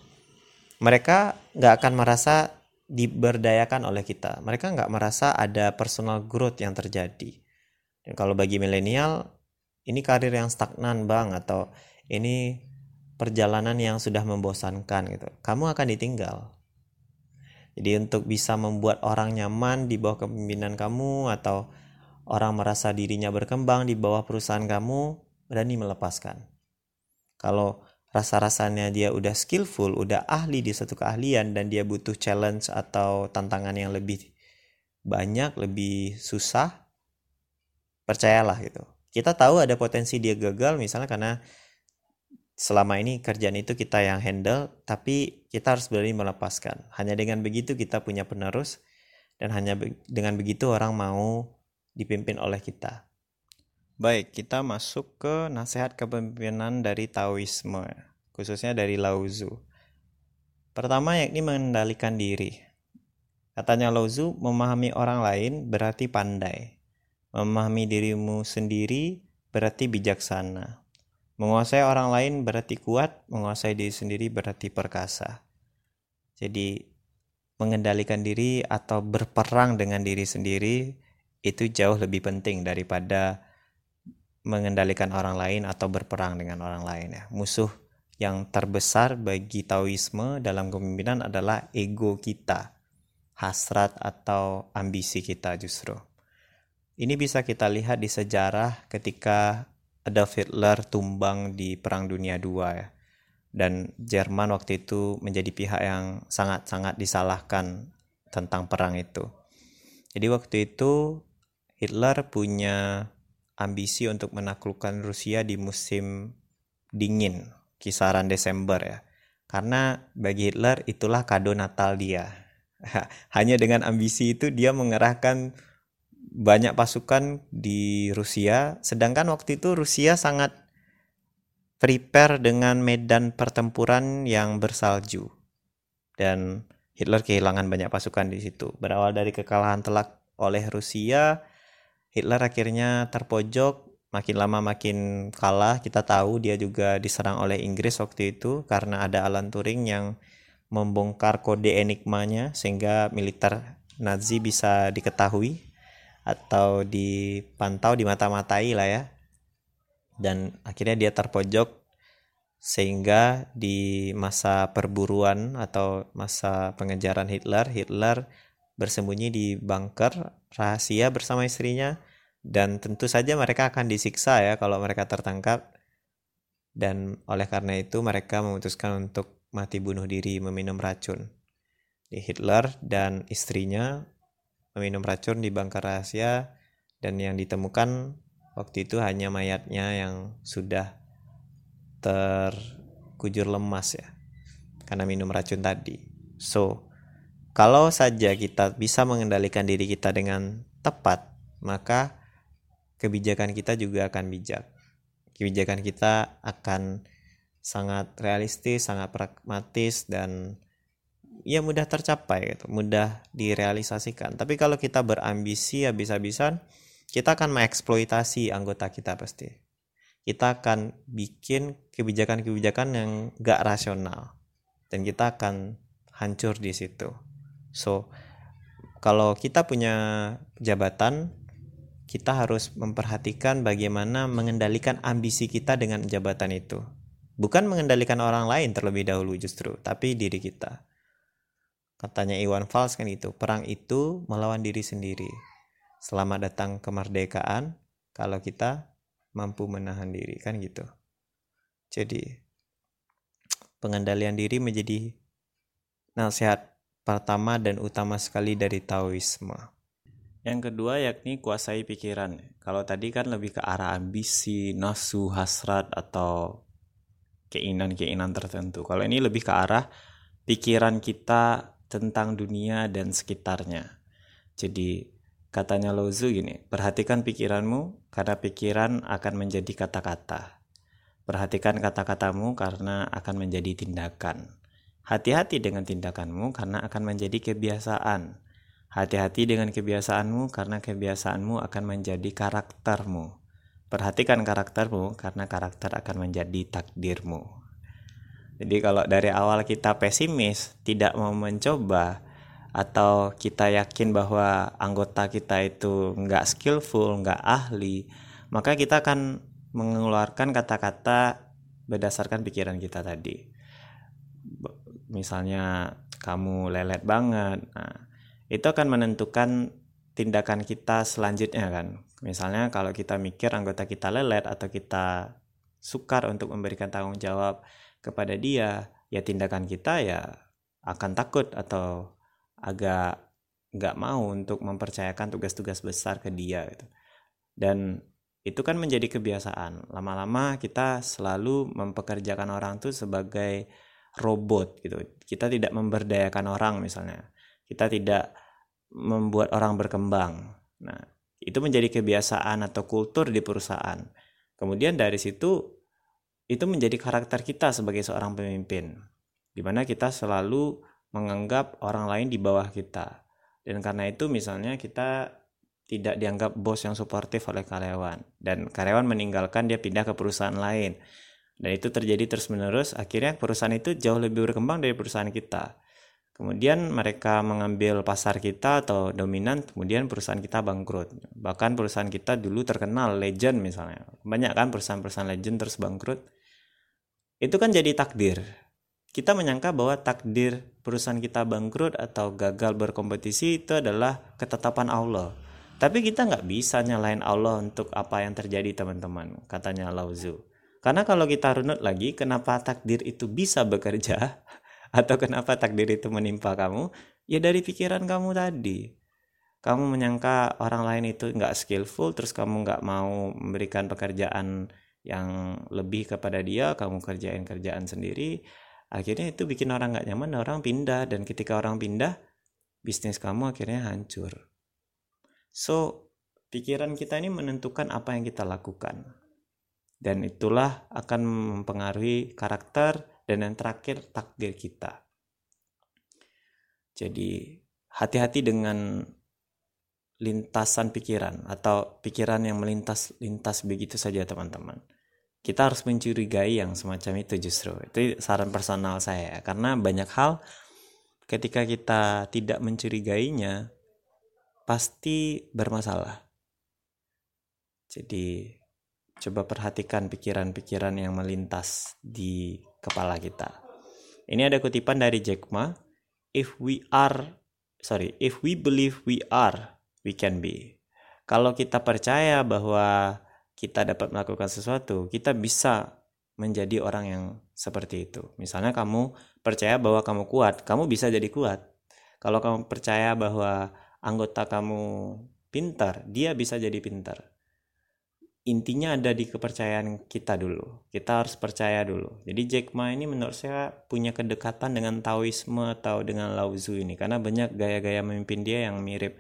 mereka nggak akan merasa diberdayakan oleh kita. Mereka nggak merasa ada personal growth yang terjadi. Dan kalau bagi milenial, ini karir yang stagnan bang atau ini perjalanan yang sudah membosankan gitu. Kamu akan ditinggal. Jadi untuk bisa membuat orang nyaman di bawah kepemimpinan kamu atau orang merasa dirinya berkembang di bawah perusahaan kamu, berani melepaskan. Kalau rasa-rasanya dia udah skillful, udah ahli di satu keahlian dan dia butuh challenge atau tantangan yang lebih banyak, lebih susah, percayalah gitu. Kita tahu ada potensi dia gagal misalnya karena selama ini kerjaan itu kita yang handle, tapi kita harus berani melepaskan. Hanya dengan begitu kita punya penerus, dan hanya dengan begitu orang mau dipimpin oleh kita. Baik, kita masuk ke nasihat kepemimpinan dari Taoisme, khususnya dari Lao Tzu. Pertama yakni mengendalikan diri. Katanya Lao Tzu, memahami orang lain berarti pandai. Memahami dirimu sendiri berarti bijaksana. Menguasai orang lain berarti kuat, menguasai diri sendiri berarti perkasa. Jadi mengendalikan diri atau berperang dengan diri sendiri itu jauh lebih penting daripada mengendalikan orang lain atau berperang dengan orang lain ya. Musuh yang terbesar bagi Taoisme dalam kepemimpinan adalah ego kita, hasrat atau ambisi kita justru. Ini bisa kita lihat di sejarah ketika Adolf Hitler tumbang di Perang Dunia II ya. Dan Jerman waktu itu menjadi pihak yang sangat-sangat disalahkan tentang perang itu. Jadi waktu itu Hitler punya ambisi untuk menaklukkan Rusia di musim dingin, kisaran Desember ya. Karena bagi Hitler itulah kado Natal dia. <laughs> Hanya dengan ambisi itu dia mengerahkan banyak pasukan di Rusia, sedangkan waktu itu Rusia sangat prepare dengan medan pertempuran yang bersalju. Dan Hitler kehilangan banyak pasukan di situ. Berawal dari kekalahan telak oleh Rusia, Hitler akhirnya terpojok, makin lama makin kalah. Kita tahu dia juga diserang oleh Inggris waktu itu karena ada Alan Turing yang membongkar kode enigmanya sehingga militer Nazi bisa diketahui atau dipantau di mata-matai lah ya dan akhirnya dia terpojok sehingga di masa perburuan atau masa pengejaran Hitler Hitler bersembunyi di bunker rahasia bersama istrinya dan tentu saja mereka akan disiksa ya kalau mereka tertangkap dan oleh karena itu mereka memutuskan untuk mati bunuh diri meminum racun di Hitler dan istrinya meminum racun di bangkar rahasia dan yang ditemukan waktu itu hanya mayatnya yang sudah terkujur lemas ya karena minum racun tadi. So, kalau saja kita bisa mengendalikan diri kita dengan tepat, maka kebijakan kita juga akan bijak. Kebijakan kita akan sangat realistis, sangat pragmatis dan ya mudah tercapai gitu, mudah direalisasikan. Tapi kalau kita berambisi habis-habisan, kita akan mengeksploitasi anggota kita pasti. Kita akan bikin kebijakan-kebijakan yang gak rasional dan kita akan hancur di situ. So, kalau kita punya jabatan, kita harus memperhatikan bagaimana mengendalikan ambisi kita dengan jabatan itu. Bukan mengendalikan orang lain terlebih dahulu justru, tapi diri kita. Katanya Iwan Fals kan itu, perang itu melawan diri sendiri. Selamat datang kemerdekaan kalau kita mampu menahan diri kan gitu. Jadi pengendalian diri menjadi nasihat pertama dan utama sekali dari Taoisme. Yang kedua yakni kuasai pikiran. Kalau tadi kan lebih ke arah ambisi, nafsu, hasrat atau keinginan-keinginan tertentu. Kalau ini lebih ke arah pikiran kita tentang dunia dan sekitarnya. Jadi katanya Lozu gini, perhatikan pikiranmu karena pikiran akan menjadi kata-kata. Perhatikan kata-katamu karena akan menjadi tindakan. Hati-hati dengan tindakanmu karena akan menjadi kebiasaan. Hati-hati dengan kebiasaanmu karena kebiasaanmu akan menjadi karaktermu. Perhatikan karaktermu karena karakter akan menjadi takdirmu. Jadi kalau dari awal kita pesimis, tidak mau mencoba, atau kita yakin bahwa anggota kita itu nggak skillful, nggak ahli, maka kita akan mengeluarkan kata-kata berdasarkan pikiran kita tadi. Misalnya kamu lelet banget, nah, itu akan menentukan tindakan kita selanjutnya kan. Misalnya kalau kita mikir anggota kita lelet atau kita sukar untuk memberikan tanggung jawab kepada dia, ya tindakan kita ya akan takut atau agak nggak mau untuk mempercayakan tugas-tugas besar ke dia gitu. Dan itu kan menjadi kebiasaan. Lama-lama kita selalu mempekerjakan orang tuh sebagai robot gitu. Kita tidak memberdayakan orang misalnya. Kita tidak membuat orang berkembang. Nah, itu menjadi kebiasaan atau kultur di perusahaan. Kemudian dari situ itu menjadi karakter kita sebagai seorang pemimpin, di mana kita selalu menganggap orang lain di bawah kita. Dan karena itu misalnya kita tidak dianggap bos yang suportif oleh karyawan dan karyawan meninggalkan dia pindah ke perusahaan lain. Dan itu terjadi terus-menerus, akhirnya perusahaan itu jauh lebih berkembang dari perusahaan kita. Kemudian mereka mengambil pasar kita atau dominan, kemudian perusahaan kita bangkrut. Bahkan perusahaan kita dulu terkenal legend misalnya. Banyak kan perusahaan-perusahaan legend terus bangkrut itu kan jadi takdir. Kita menyangka bahwa takdir perusahaan kita bangkrut atau gagal berkompetisi itu adalah ketetapan Allah. Tapi kita nggak bisa nyalain Allah untuk apa yang terjadi teman-teman, katanya Lauzu. Karena kalau kita runut lagi, kenapa takdir itu bisa bekerja <laughs> atau kenapa takdir itu menimpa kamu? Ya dari pikiran kamu tadi. Kamu menyangka orang lain itu nggak skillful, terus kamu nggak mau memberikan pekerjaan yang lebih kepada dia kamu kerjain kerjaan sendiri akhirnya itu bikin orang nggak nyaman orang pindah dan ketika orang pindah bisnis kamu akhirnya hancur so pikiran kita ini menentukan apa yang kita lakukan dan itulah akan mempengaruhi karakter dan yang terakhir takdir kita. Jadi hati-hati dengan lintasan pikiran atau pikiran yang melintas lintas begitu saja teman-teman. Kita harus mencurigai yang semacam itu justru. Itu saran personal saya. Karena banyak hal ketika kita tidak mencurigainya pasti bermasalah. Jadi coba perhatikan pikiran-pikiran yang melintas di kepala kita ini ada kutipan dari Jack Ma if we are sorry if we believe we are we can be. Kalau kita percaya bahwa kita dapat melakukan sesuatu, kita bisa menjadi orang yang seperti itu. Misalnya kamu percaya bahwa kamu kuat, kamu bisa jadi kuat. Kalau kamu percaya bahwa anggota kamu pintar, dia bisa jadi pintar. Intinya ada di kepercayaan kita dulu. Kita harus percaya dulu. Jadi Jack Ma ini menurut saya punya kedekatan dengan Taoisme atau dengan Lao Tzu ini karena banyak gaya-gaya memimpin dia yang mirip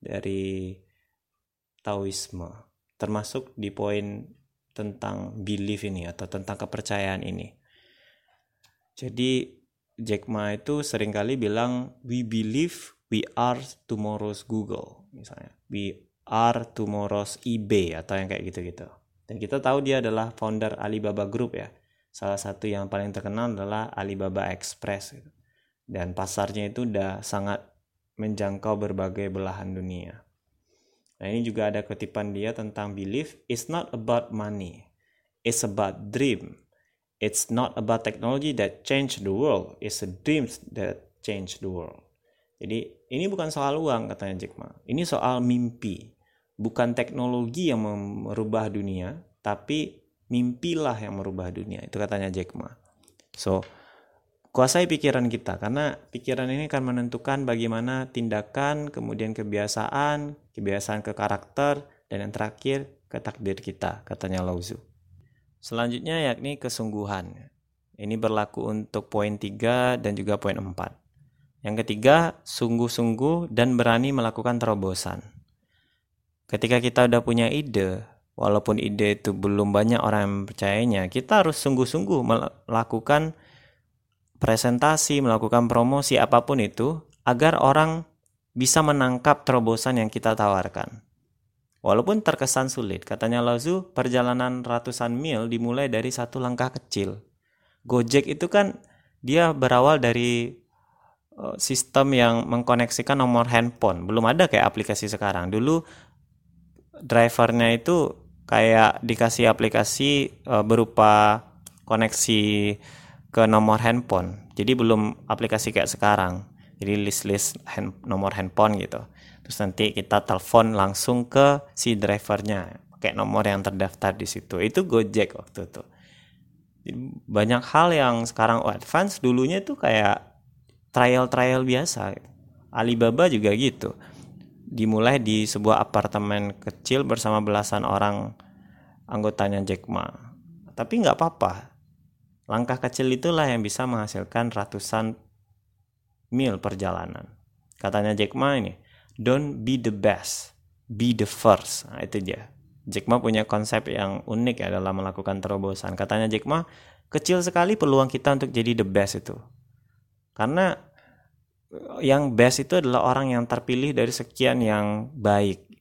dari Taoisme, termasuk di poin tentang belief ini atau tentang kepercayaan ini. Jadi Jack Ma itu sering kali bilang we believe we are tomorrow's Google misalnya. We are tomorrow's eBay atau yang kayak gitu-gitu. Dan kita tahu dia adalah founder Alibaba Group ya. Salah satu yang paling terkenal adalah Alibaba Express gitu. Dan pasarnya itu udah sangat menjangkau berbagai belahan dunia. Nah, ini juga ada kutipan dia tentang belief, it's not about money. It's about dream. It's not about technology that change the world. It's a dreams that change the world. Jadi ini bukan soal uang katanya Jack Ma. Ini soal mimpi. Bukan teknologi yang merubah dunia, tapi mimpilah yang merubah dunia. Itu katanya Jack Ma. So, kuasai pikiran kita karena pikiran ini akan menentukan bagaimana tindakan, kemudian kebiasaan, kebiasaan ke karakter, dan yang terakhir ke takdir kita, katanya Lao. Selanjutnya yakni kesungguhan. Ini berlaku untuk poin 3 dan juga poin 4. Yang ketiga, sungguh-sungguh dan berani melakukan terobosan. Ketika kita udah punya ide, walaupun ide itu belum banyak orang yang percayanya, kita harus sungguh-sungguh melakukan presentasi, melakukan promosi apa pun itu agar orang bisa menangkap terobosan yang kita tawarkan. Walaupun terkesan sulit, katanya Lazu, perjalanan ratusan mil dimulai dari satu langkah kecil. Gojek itu kan dia berawal dari sistem yang mengkoneksikan nomor handphone. Belum ada kayak aplikasi sekarang. Dulu drivernya itu kayak dikasih aplikasi uh, berupa koneksi ke nomor handphone. Jadi belum aplikasi kayak sekarang. Jadi list-list hand, nomor handphone gitu terus nanti kita telepon langsung ke si drivernya pakai nomor yang terdaftar di situ itu Gojek waktu itu banyak hal yang sekarang advance dulunya itu kayak trial-trial biasa Alibaba juga gitu dimulai di sebuah apartemen kecil bersama belasan orang anggotanya Jack Ma tapi nggak apa-apa langkah kecil itulah yang bisa menghasilkan ratusan mil perjalanan katanya Jack Ma ini don't be the best, be the first. Nah, itu dia. Jack Ma punya konsep yang unik ya dalam melakukan terobosan. Katanya Jack Ma, kecil sekali peluang kita untuk jadi the best itu. Karena yang best itu adalah orang yang terpilih dari sekian yang baik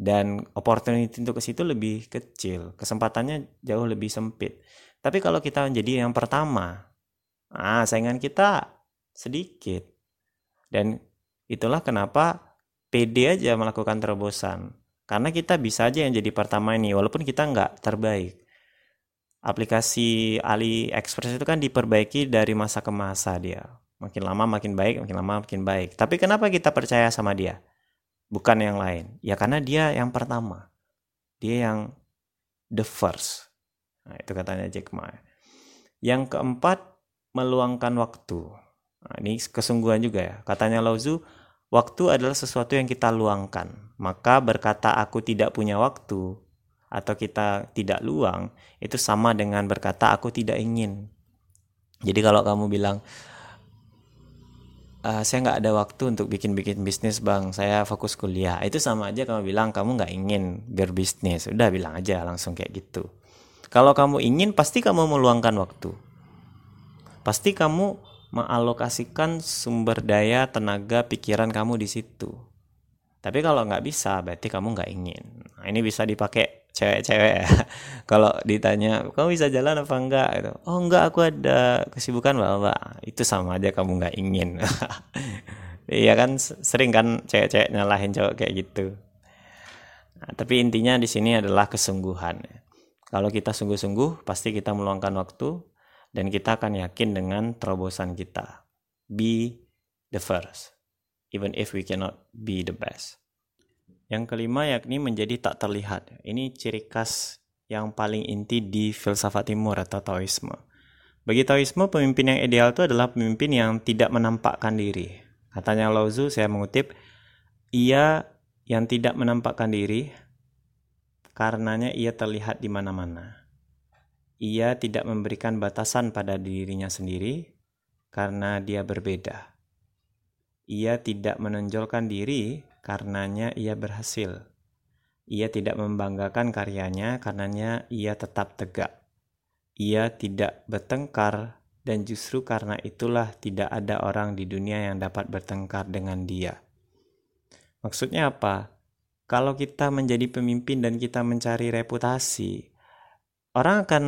dan opportunity untuk ke situ lebih kecil, kesempatannya jauh lebih sempit. Tapi kalau kita menjadi yang pertama, ah saingan kita sedikit. Dan itulah kenapa pede aja melakukan terobosan. Karena kita bisa aja yang jadi pertama ini, walaupun kita nggak terbaik. Aplikasi AliExpress itu kan diperbaiki dari masa ke masa dia. Makin lama makin baik, makin lama makin baik. Tapi kenapa kita percaya sama dia? Bukan yang lain. Ya karena dia yang pertama. Dia yang the first. Nah, itu katanya Jack Ma. Yang keempat, meluangkan waktu. Nah, ini kesungguhan juga ya. Katanya Lao Tzu, Waktu adalah sesuatu yang kita luangkan. Maka berkata aku tidak punya waktu atau kita tidak luang itu sama dengan berkata aku tidak ingin. Jadi kalau kamu bilang e, saya nggak ada waktu untuk bikin-bikin bisnis bang, saya fokus kuliah. Itu sama aja kamu bilang kamu nggak ingin berbisnis. Udah bilang aja langsung kayak gitu. Kalau kamu ingin pasti kamu meluangkan waktu. Pasti kamu mengalokasikan sumber daya, tenaga, pikiran kamu di situ. Tapi kalau nggak bisa, berarti kamu nggak ingin. Nah, ini bisa dipakai cewek-cewek ya. <laughs> kalau ditanya, kamu bisa jalan apa enggak? Gitu. Oh enggak, aku ada kesibukan bapak. Itu sama aja kamu nggak ingin. <laughs> Iya kan, sering kan cewek-cewek nyalahin cowok kayak gitu. Nah, tapi intinya di sini adalah kesungguhan. Kalau kita sungguh-sungguh, pasti kita meluangkan waktu, dan kita akan yakin dengan terobosan kita. Be the first, even if we cannot be the best. Yang kelima yakni menjadi tak terlihat. Ini ciri khas yang paling inti di filsafat timur atau Taoisme. Bagi Taoisme, pemimpin yang ideal itu adalah pemimpin yang tidak menampakkan diri. Katanya Lao Tzu, saya mengutip, ia yang tidak menampakkan diri, karenanya ia terlihat di mana-mana ia tidak memberikan batasan pada dirinya sendiri karena dia berbeda. Ia tidak menonjolkan diri karenanya ia berhasil. Ia tidak membanggakan karyanya karenanya ia tetap tegak. Ia tidak bertengkar dan justru karena itulah tidak ada orang di dunia yang dapat bertengkar dengan dia. Maksudnya apa? Kalau kita menjadi pemimpin dan kita mencari reputasi, orang akan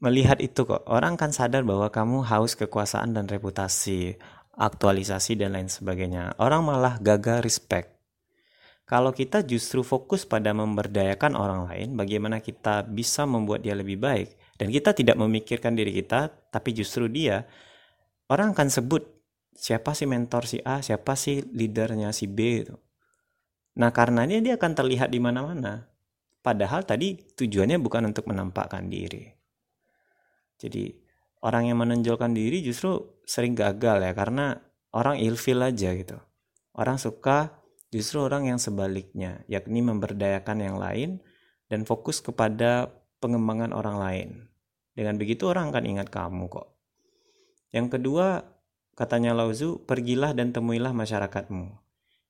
melihat itu kok. Orang akan sadar bahwa kamu haus kekuasaan dan reputasi, aktualisasi dan lain sebagainya. Orang malah gagal respect. Kalau kita justru fokus pada memberdayakan orang lain, bagaimana kita bisa membuat dia lebih baik, dan kita tidak memikirkan diri kita, tapi justru dia, orang akan sebut siapa sih mentor si A, siapa sih leadernya si B itu. Nah, karenanya dia akan terlihat di mana-mana. Padahal tadi tujuannya bukan untuk menampakkan diri. Jadi, orang yang menonjolkan diri justru sering gagal ya karena orang ilfil aja gitu. Orang suka justru orang yang sebaliknya, yakni memberdayakan yang lain dan fokus kepada pengembangan orang lain. Dengan begitu orang akan ingat kamu kok. Yang kedua, katanya Lauzu, pergilah dan temuilah masyarakatmu.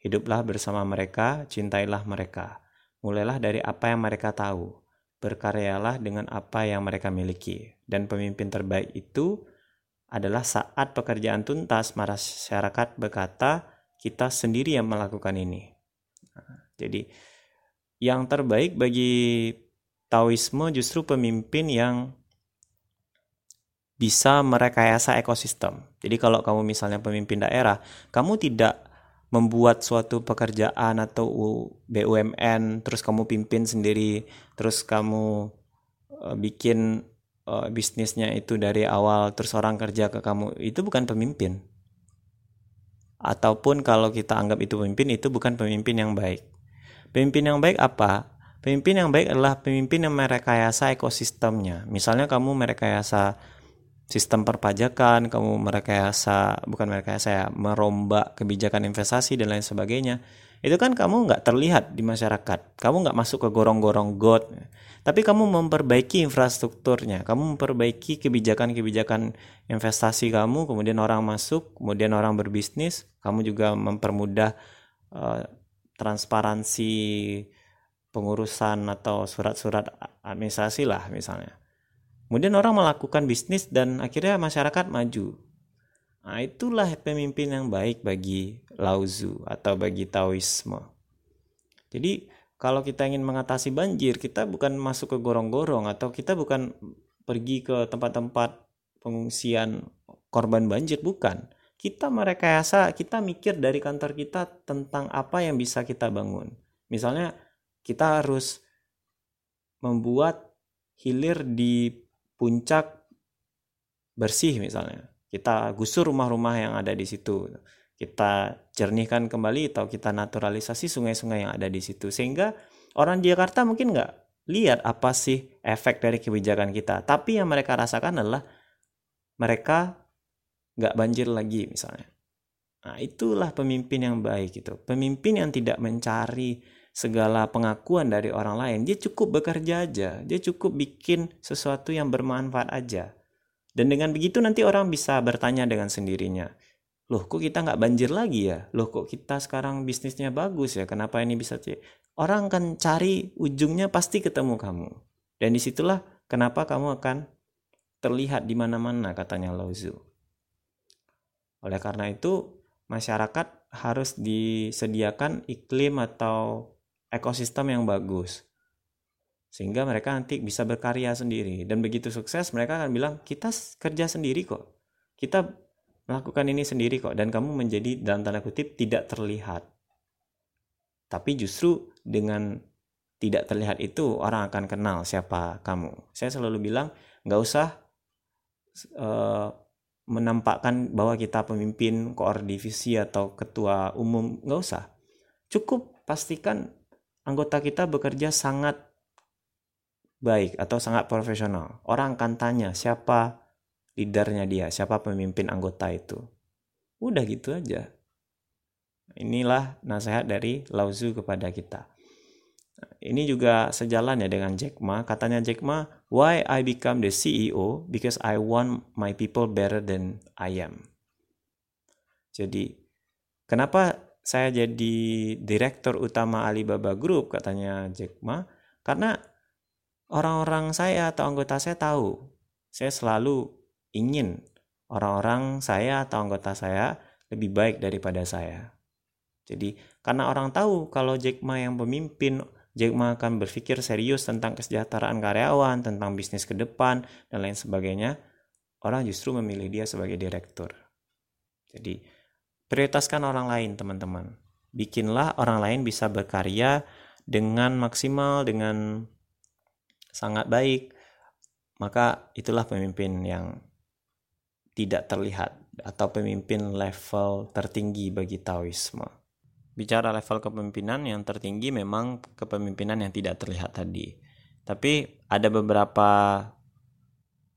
Hiduplah bersama mereka, cintailah mereka. Mulailah dari apa yang mereka tahu. Berkaryalah dengan apa yang mereka miliki. Dan pemimpin terbaik itu adalah saat pekerjaan tuntas, masyarakat berkata, kita sendiri yang melakukan ini. Jadi, yang terbaik bagi Taoisme justru pemimpin yang bisa merekayasa ekosistem. Jadi kalau kamu misalnya pemimpin daerah, kamu tidak membuat suatu pekerjaan atau BUMN terus kamu pimpin sendiri terus kamu uh, bikin uh, bisnisnya itu dari awal terus orang kerja ke kamu itu bukan pemimpin ataupun kalau kita anggap itu pemimpin itu bukan pemimpin yang baik. Pemimpin yang baik apa? Pemimpin yang baik adalah pemimpin yang merekayasa ekosistemnya. Misalnya kamu merekayasa sistem perpajakan, kamu merekayasa, bukan merekayasa ya, merombak kebijakan investasi dan lain sebagainya, itu kan kamu nggak terlihat di masyarakat. Kamu nggak masuk ke gorong-gorong got, tapi kamu memperbaiki infrastrukturnya, kamu memperbaiki kebijakan-kebijakan investasi kamu, kemudian orang masuk, kemudian orang berbisnis, kamu juga mempermudah uh, transparansi pengurusan atau surat-surat administrasi lah misalnya. Kemudian orang melakukan bisnis dan akhirnya masyarakat maju. Nah, itulah pemimpin yang baik bagi Lauzu atau bagi Taoisme. Jadi, kalau kita ingin mengatasi banjir, kita bukan masuk ke gorong-gorong atau kita bukan pergi ke tempat-tempat pengungsian korban banjir, bukan. Kita merekayasa, kita mikir dari kantor kita tentang apa yang bisa kita bangun. Misalnya, kita harus membuat hilir di puncak bersih misalnya. Kita gusur rumah-rumah yang ada di situ. Kita jernihkan kembali atau kita naturalisasi sungai-sungai yang ada di situ. Sehingga orang Jakarta mungkin nggak lihat apa sih efek dari kebijakan kita. Tapi yang mereka rasakan adalah mereka nggak banjir lagi misalnya. Nah itulah pemimpin yang baik itu. Pemimpin yang tidak mencari segala pengakuan dari orang lain. Dia cukup bekerja aja, dia cukup bikin sesuatu yang bermanfaat aja. Dan dengan begitu nanti orang bisa bertanya dengan sendirinya. Loh kok kita nggak banjir lagi ya? Loh kok kita sekarang bisnisnya bagus ya? Kenapa ini bisa? Orang akan cari ujungnya pasti ketemu kamu. Dan di situlah kenapa kamu akan terlihat di mana-mana katanya Lauzu. Oleh karena itu masyarakat harus disediakan iklim atau ekosistem yang bagus sehingga mereka nanti bisa berkarya sendiri dan begitu sukses mereka akan bilang kita kerja sendiri kok kita melakukan ini sendiri kok. Dan kamu menjadi dalam tanda kutip tidak terlihat. Tapi justru dengan tidak terlihat itu orang akan kenal siapa kamu. Saya selalu bilang nggak usah uh, menampakkan bahwa kita pemimpin koor divisi atau ketua umum. Nggak usah. Cukup pastikan anggota kita bekerja sangat baik atau sangat profesional. Orang akan tanya siapa leadernya dia, siapa pemimpin anggota itu. Udah gitu aja. Inilah nasihat dari Lauzu kepada kita. Ini juga sejalan ya dengan Jack Ma. Katanya Jack Ma, why I become the CEO? Because I want my people better than I am. Jadi, kenapa saya jadi direktur utama Alibaba Group katanya Jack Ma karena orang-orang saya atau anggota saya tahu saya selalu ingin orang-orang saya atau anggota saya lebih baik daripada saya. Jadi karena orang tahu kalau Jack Ma yang pemimpin, Jack Ma akan berpikir serius tentang kesejahteraan karyawan, tentang bisnis ke depan dan lain sebagainya, orang justru memilih dia sebagai direktur. Jadi prioritaskan orang lain teman-teman bikinlah orang lain bisa berkarya dengan maksimal dengan sangat baik maka itulah pemimpin yang tidak terlihat atau pemimpin level tertinggi bagi Taoisme. Bicara level kepemimpinan yang tertinggi memang kepemimpinan yang tidak terlihat tadi. Tapi ada beberapa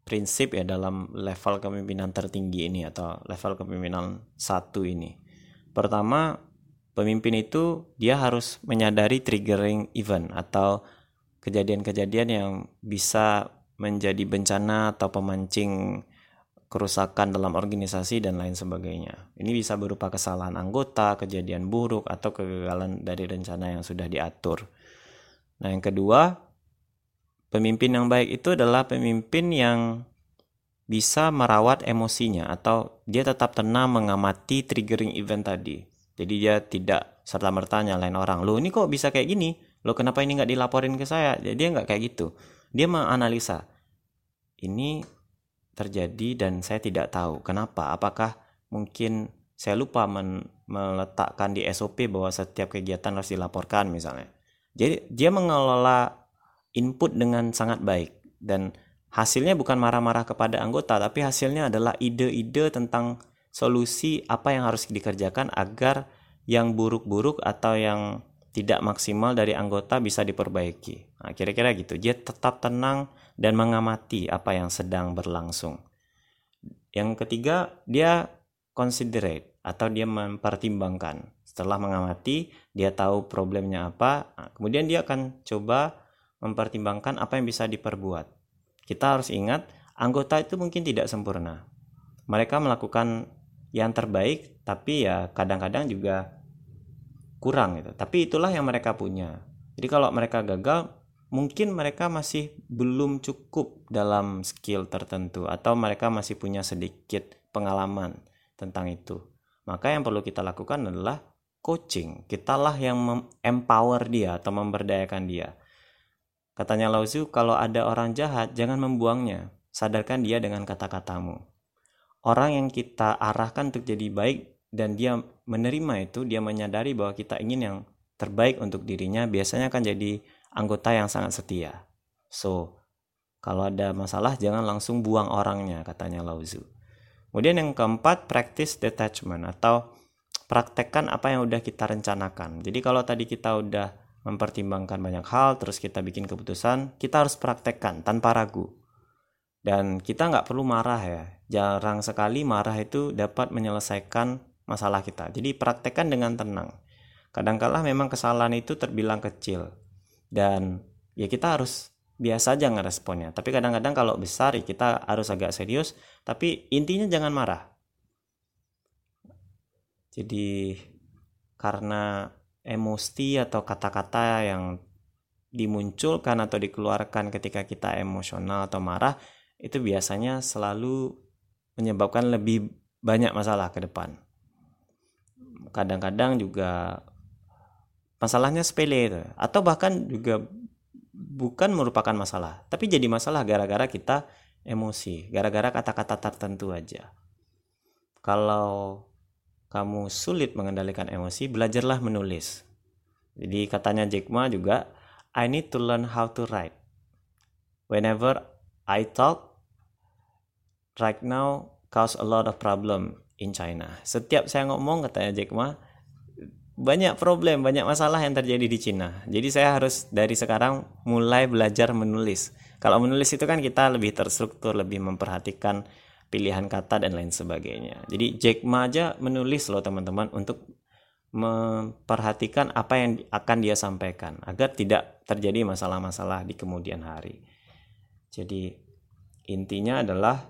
prinsip ya dalam level kepemimpinan tertinggi ini atau level kepemimpinan satu ini. Pertama, pemimpin itu dia harus menyadari triggering event atau kejadian-kejadian yang bisa menjadi bencana atau pemancing kerusakan dalam organisasi dan lain sebagainya. Ini bisa berupa kesalahan anggota, kejadian buruk, atau kegagalan dari rencana yang sudah diatur. Nah, yang kedua, Pemimpin yang baik itu adalah pemimpin yang bisa merawat emosinya atau dia tetap tenang mengamati triggering event tadi. Jadi dia tidak serta merta nyalain orang. Lo ini kok bisa kayak gini? Lo kenapa ini nggak dilaporin ke saya? Jadi dia nggak kayak gitu. Dia menganalisa. Ini terjadi dan saya tidak tahu kenapa. Apakah mungkin saya lupa meletakkan di SOP bahwa setiap kegiatan harus dilaporkan misalnya. Jadi dia mengelola input dengan sangat baik dan hasilnya bukan marah-marah kepada anggota tapi hasilnya adalah ide-ide tentang solusi apa yang harus dikerjakan agar yang buruk-buruk atau yang tidak maksimal dari anggota bisa diperbaiki. Nah, kira-kira gitu. Dia tetap tenang dan mengamati apa yang sedang berlangsung. Yang ketiga, dia considerate atau dia mempertimbangkan. Setelah mengamati, dia tahu problemnya apa. Nah, kemudian dia akan coba mempertimbangkan apa yang bisa diperbuat. Kita harus ingat, anggota itu mungkin tidak sempurna. Mereka melakukan yang terbaik, tapi ya kadang-kadang juga kurang gitu. Tapi itulah yang mereka punya. Jadi kalau mereka gagal, mungkin mereka masih belum cukup dalam skill tertentu atau mereka masih punya sedikit pengalaman tentang itu. Maka yang perlu kita lakukan adalah coaching. Kitalah yang empower dia atau memberdayakan dia. Katanya Lao kalau ada orang jahat, jangan membuangnya. Sadarkan dia dengan kata-katamu. Orang yang kita arahkan untuk jadi baik dan dia menerima itu, dia menyadari bahwa kita ingin yang terbaik untuk dirinya, biasanya akan jadi anggota yang sangat setia. So, kalau ada masalah jangan langsung buang orangnya, katanya Lao Tzu. Kemudian yang keempat, practice detachment atau praktekkan apa yang udah kita rencanakan. Jadi kalau tadi kita udah mempertimbangkan banyak hal, terus kita bikin keputusan, kita harus praktekkan tanpa ragu. Dan kita nggak perlu marah ya. Jarang sekali marah itu dapat menyelesaikan masalah kita. Jadi praktekkan dengan tenang. Kadangkala memang kesalahan itu terbilang kecil. Dan ya kita harus biasa aja ngeresponnya. Tapi kadang-kadang kalau besar ya kita harus agak serius. Tapi intinya jangan marah. Jadi karena emosi atau kata-kata yang dimunculkan atau dikeluarkan ketika kita emosional atau marah itu biasanya selalu menyebabkan lebih banyak masalah ke depan. Kadang-kadang juga masalahnya sepele atau bahkan juga bukan merupakan masalah, tapi jadi masalah gara-gara kita emosi, gara-gara kata-kata tertentu aja. Kalau kamu sulit mengendalikan emosi, belajarlah menulis. Jadi katanya Jack Ma juga, I need to learn how to write. Whenever I talk, right now cause a lot of problem in China. Setiap saya ngomong katanya Jack Ma, banyak problem, banyak masalah yang terjadi di Cina. Jadi saya harus dari sekarang mulai belajar menulis. Kalau menulis itu kan kita lebih terstruktur, lebih memperhatikan pilihan kata dan lain sebagainya. Jadi Jack Ma aja menulis loh teman-teman untuk memperhatikan apa yang akan dia sampaikan agar tidak terjadi masalah-masalah di kemudian hari. Jadi intinya adalah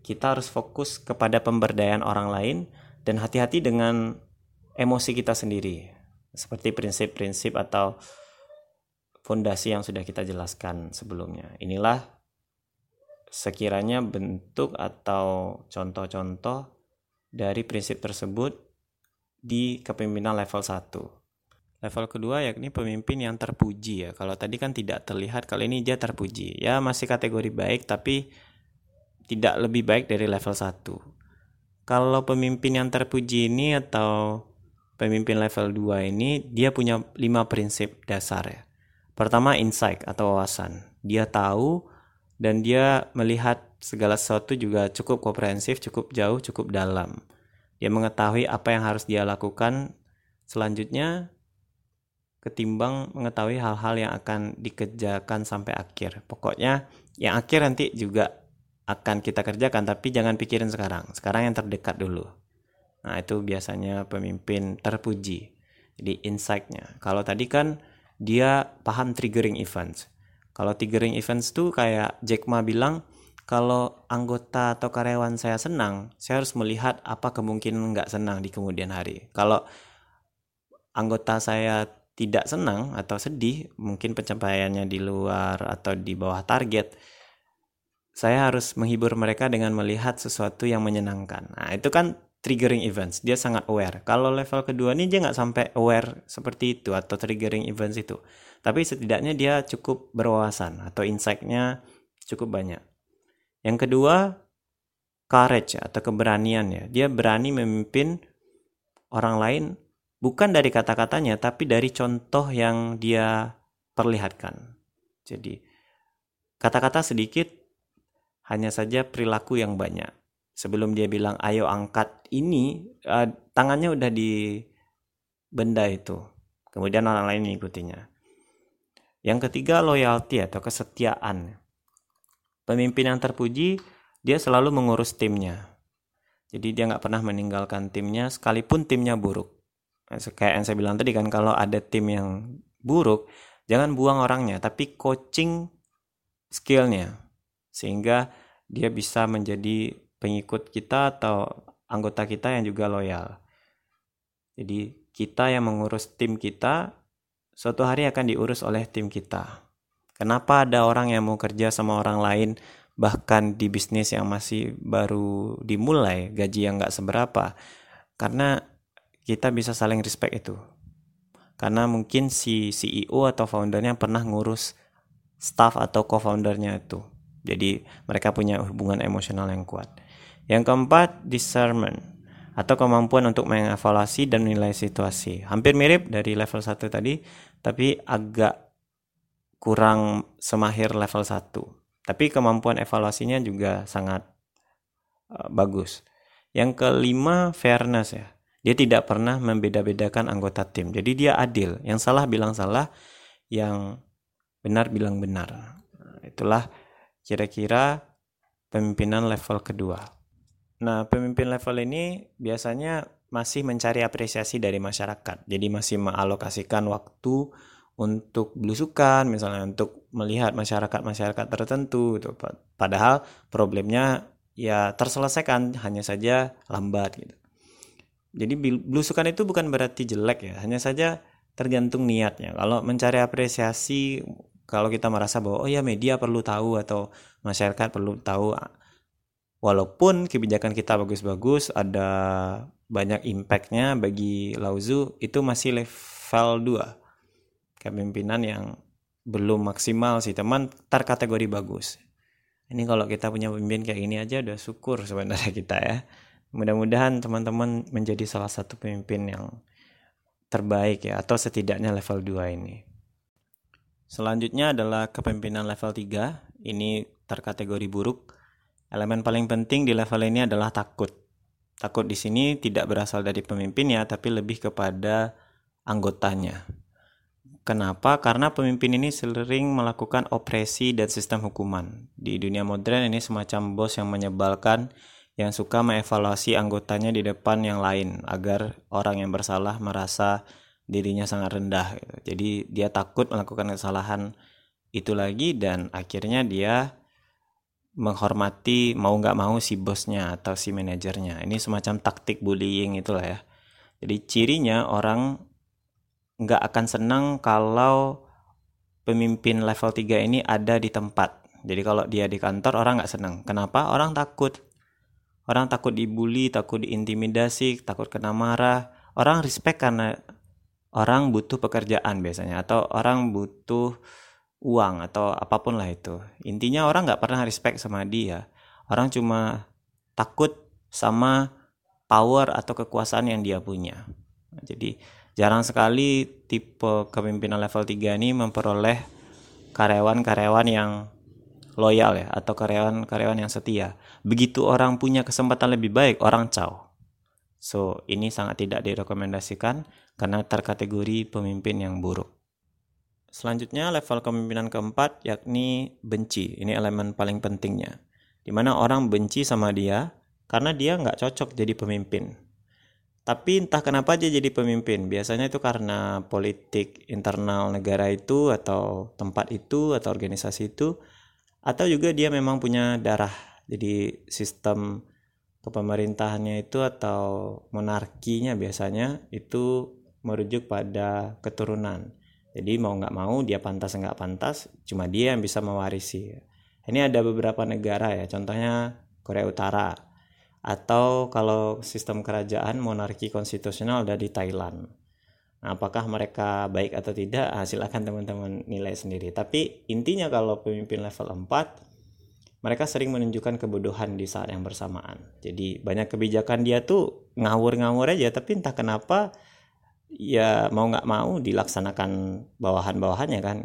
kita harus fokus kepada pemberdayaan orang lain dan hati-hati dengan emosi kita sendiri seperti prinsip-prinsip atau fondasi yang sudah kita jelaskan sebelumnya. Inilah sekiranya bentuk atau contoh-contoh dari prinsip tersebut di kepemimpinan level 1. Level kedua yakni pemimpin yang terpuji ya. Kalau tadi kan tidak terlihat, kali ini dia terpuji. Ya masih kategori baik tapi tidak lebih baik dari level 1. Kalau pemimpin yang terpuji ini atau pemimpin level 2 ini dia punya 5 prinsip dasar ya. Pertama insight atau wawasan. Dia tahu dan dia melihat segala sesuatu juga cukup komprehensif, cukup jauh, cukup dalam. Dia mengetahui apa yang harus dia lakukan selanjutnya ketimbang mengetahui hal-hal yang akan dikerjakan sampai akhir. Pokoknya yang akhir nanti juga akan kita kerjakan tapi jangan pikirin sekarang. Sekarang yang terdekat dulu. Nah, itu biasanya pemimpin terpuji. Jadi insight-nya. Kalau tadi kan dia paham triggering events. Kalau triggering events tuh kayak Jack Ma bilang, kalau anggota atau karyawan saya senang, saya harus melihat apa kemungkinan nggak senang di kemudian hari. Kalau anggota saya tidak senang atau sedih, mungkin pencapaiannya di luar atau di bawah target, saya harus menghibur mereka dengan melihat sesuatu yang menyenangkan. Nah, itu kan triggering events. Dia sangat aware. Kalau level kedua ini dia nggak sampai aware seperti itu atau triggering events itu. Tapi setidaknya dia cukup berwawasan atau insight-nya cukup banyak. Yang kedua, courage atau keberanian ya. Dia berani memimpin orang lain bukan dari kata-katanya tapi dari contoh yang dia perlihatkan. Jadi kata-kata sedikit hanya saja perilaku yang banyak sebelum dia bilang ayo angkat ini uh, tangannya udah di benda itu. Kemudian orang lain mengikutinya yang ketiga loyalty atau kesetiaan. Pemimpin yang terpuji dia selalu mengurus timnya. Jadi dia nggak pernah meninggalkan timnya sekalipun timnya buruk. Kayak yang saya bilang tadi kan kalau ada tim yang buruk jangan buang orangnya tapi coaching skillnya. Sehingga dia bisa menjadi pengikut kita atau anggota kita yang juga loyal. Jadi kita yang mengurus tim kita suatu hari akan diurus oleh tim kita. Kenapa ada orang yang mau kerja sama orang lain bahkan di bisnis yang masih baru dimulai gaji yang nggak seberapa? Karena kita bisa saling respect itu. Karena mungkin si CEO atau foundernya pernah ngurus staff atau co-foundernya itu. Jadi mereka punya hubungan emosional yang kuat. Yang keempat, discernment atau kemampuan untuk mengevaluasi dan menilai situasi. Hampir mirip dari level 1 tadi, tapi agak kurang semahir level 1. Tapi kemampuan evaluasinya juga sangat uh, bagus. Yang kelima, fairness ya. Dia tidak pernah membeda-bedakan anggota tim. Jadi dia adil. Yang salah bilang salah, yang benar bilang benar. Nah, itulah kira-kira pemimpinan level kedua. Nah, pemimpin level ini biasanya masih mencari apresiasi dari masyarakat. Jadi masih mengalokasikan waktu untuk belusukan, misalnya untuk melihat masyarakat-masyarakat tertentu gitu. Padahal problemnya ya terselesaikan hanya saja lambat gitu. Jadi belusukan itu bukan berarti jelek ya, hanya saja tergantung niatnya. Kalau mencari apresiasi, kalau kita merasa bahwa oh ya media perlu tahu atau masyarakat perlu tahu walaupun kebijakan kita bagus-bagus ada banyak impactnya bagi Lauzu itu masih level 2 kepemimpinan yang belum maksimal sih teman terkategori bagus. Ini kalau kita punya pemimpin kayak gini aja udah syukur sebenarnya <laughs> kita ya. Mudah-mudahan teman-teman menjadi salah satu pemimpin yang terbaik ya atau setidaknya level 2 ini. Selanjutnya adalah kepemimpinan level 3 ini terkategori buruk Elemen paling penting di level ini adalah takut. Takut di sini tidak berasal dari pemimpinnya, tapi lebih kepada anggotanya. Kenapa? Karena pemimpin ini sering melakukan opresi dan sistem hukuman. Di dunia modern ini semacam bos yang menyebalkan yang suka mengevaluasi anggotanya di depan yang lain agar orang yang bersalah merasa dirinya sangat rendah. Jadi dia takut melakukan kesalahan itu lagi dan akhirnya dia menghormati mau nggak mau si bosnya atau si manajernya. Ini semacam taktik bullying itulah ya. Jadi cirinya orang nggak akan senang kalau pemimpin level 3 ini ada di tempat. Jadi kalau dia di kantor orang nggak senang. Kenapa? Orang takut. Orang takut dibully, takut diintimidasi, takut kena marah. Orang respect karena orang butuh pekerjaan biasanya atau orang butuh uang atau apa pun lah itu. Intinya orang nggak pernah respect sama dia. Orang cuma takut sama power atau kekuasaan yang dia punya. Jadi jarang sekali tipe kepemimpinan level 3 ini memperoleh karyawan-karyawan yang loyal ya atau karyawan-karyawan yang setia. Begitu orang punya kesempatan lebih baik, orang caw. So, ini sangat tidak direkomendasikan karena terkategori pemimpin yang buruk. Selanjutnya level kepemimpinan keempat yakni benci. Ini elemen paling pentingnya. Di mana orang benci sama dia karena dia nggak cocok jadi pemimpin tapi entah kenapa dia jadi pemimpin. Biasanya itu karena politik internal negara itu atau tempat itu atau organisasi itu atau juga dia memang punya darah. Jadi sistem kepemerintahannya itu atau monarkinya biasanya itu merujuk pada keturunan. Jadi mau nggak mau dia pantas nggak pantas, cuma dia yang bisa mewarisi. Ini ada beberapa negara ya, contohnya Korea Utara atau kalau sistem kerajaan monarki konstitusional ada di Thailand. Nah, apakah mereka baik atau tidak? Ah, silakan teman-teman nilai sendiri. Tapi intinya kalau pemimpin level 4 mereka sering menunjukkan kebodohan di saat yang bersamaan. Jadi banyak kebijakan dia tuh ngawur-ngawur aja tapi entah kenapa ya mau nggak mau dilaksanakan bawahan-bawahannya kan.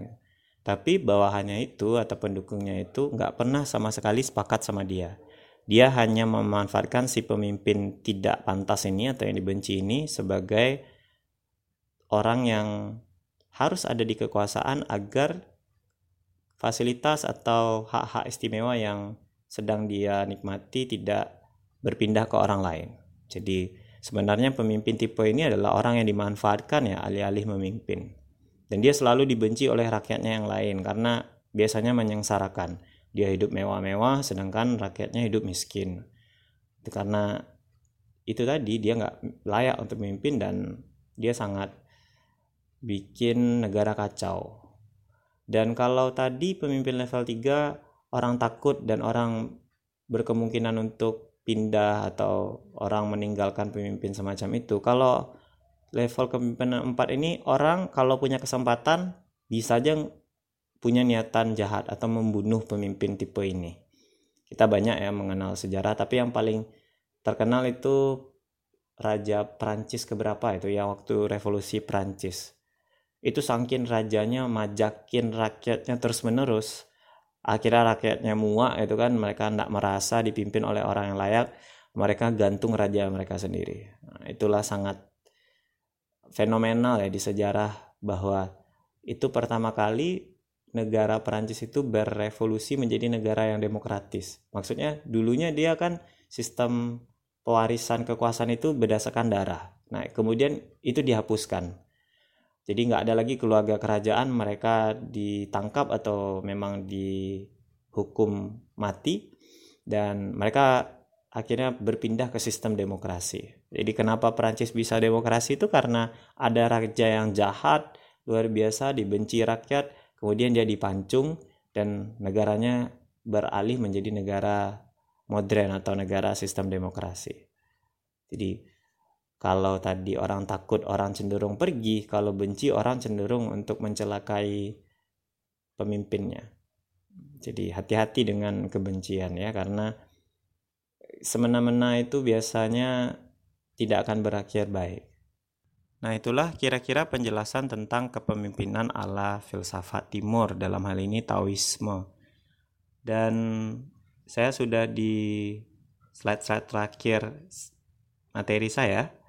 Tapi bawahannya itu atau pendukungnya itu nggak pernah sama sekali sepakat sama dia dia hanya memanfaatkan si pemimpin tidak pantas ini atau yang dibenci ini sebagai orang yang harus ada di kekuasaan agar fasilitas atau hak-hak istimewa yang sedang dia nikmati tidak berpindah ke orang lain. Jadi sebenarnya pemimpin tipe ini adalah orang yang dimanfaatkan ya alih-alih memimpin. Dan dia selalu dibenci oleh rakyatnya yang lain karena biasanya menyengsarakan. Dia hidup mewah-mewah sedangkan rakyatnya hidup miskin. Itu karena itu tadi dia nggak layak untuk memimpin dan dia sangat bikin negara kacau. Dan kalau tadi pemimpin level 3 orang takut dan orang berkemungkinan untuk pindah atau orang meninggalkan pemimpin semacam itu kalau level kepemimpinan 4 ini orang kalau punya kesempatan bisa aja punya niatan jahat atau membunuh pemimpin tipe ini. Kita banyak ya mengenal sejarah, tapi yang paling terkenal itu Raja Prancis keberapa itu yang waktu revolusi Prancis. Itu sangkin rajanya majakin rakyatnya terus menerus. Akhirnya rakyatnya muak itu kan mereka tidak merasa dipimpin oleh orang yang layak. Mereka gantung raja mereka sendiri. Nah, itulah sangat fenomenal ya di sejarah bahwa itu pertama kali negara Perancis itu berevolusi menjadi negara yang demokratis. Maksudnya dulunya dia kan sistem pewarisan kekuasaan itu berdasarkan darah. Nah kemudian itu dihapuskan. Jadi nggak ada lagi keluarga kerajaan mereka ditangkap atau memang dihukum mati dan mereka akhirnya berpindah ke sistem demokrasi. Jadi kenapa Perancis bisa demokrasi itu karena ada raja yang jahat, luar biasa, dibenci rakyat, kemudian dia dipancung dan negaranya beralih menjadi negara modern atau negara sistem demokrasi. Jadi kalau tadi orang takut orang cenderung pergi, kalau benci orang cenderung untuk mencelakai pemimpinnya. Jadi hati-hati dengan kebencian ya karena semena-mena itu biasanya tidak akan berakhir baik. Nah, itulah kira-kira penjelasan tentang kepemimpinan ala filsafat timur dalam hal ini Taoisme. Dan saya sudah di slide-slide terakhir materi saya,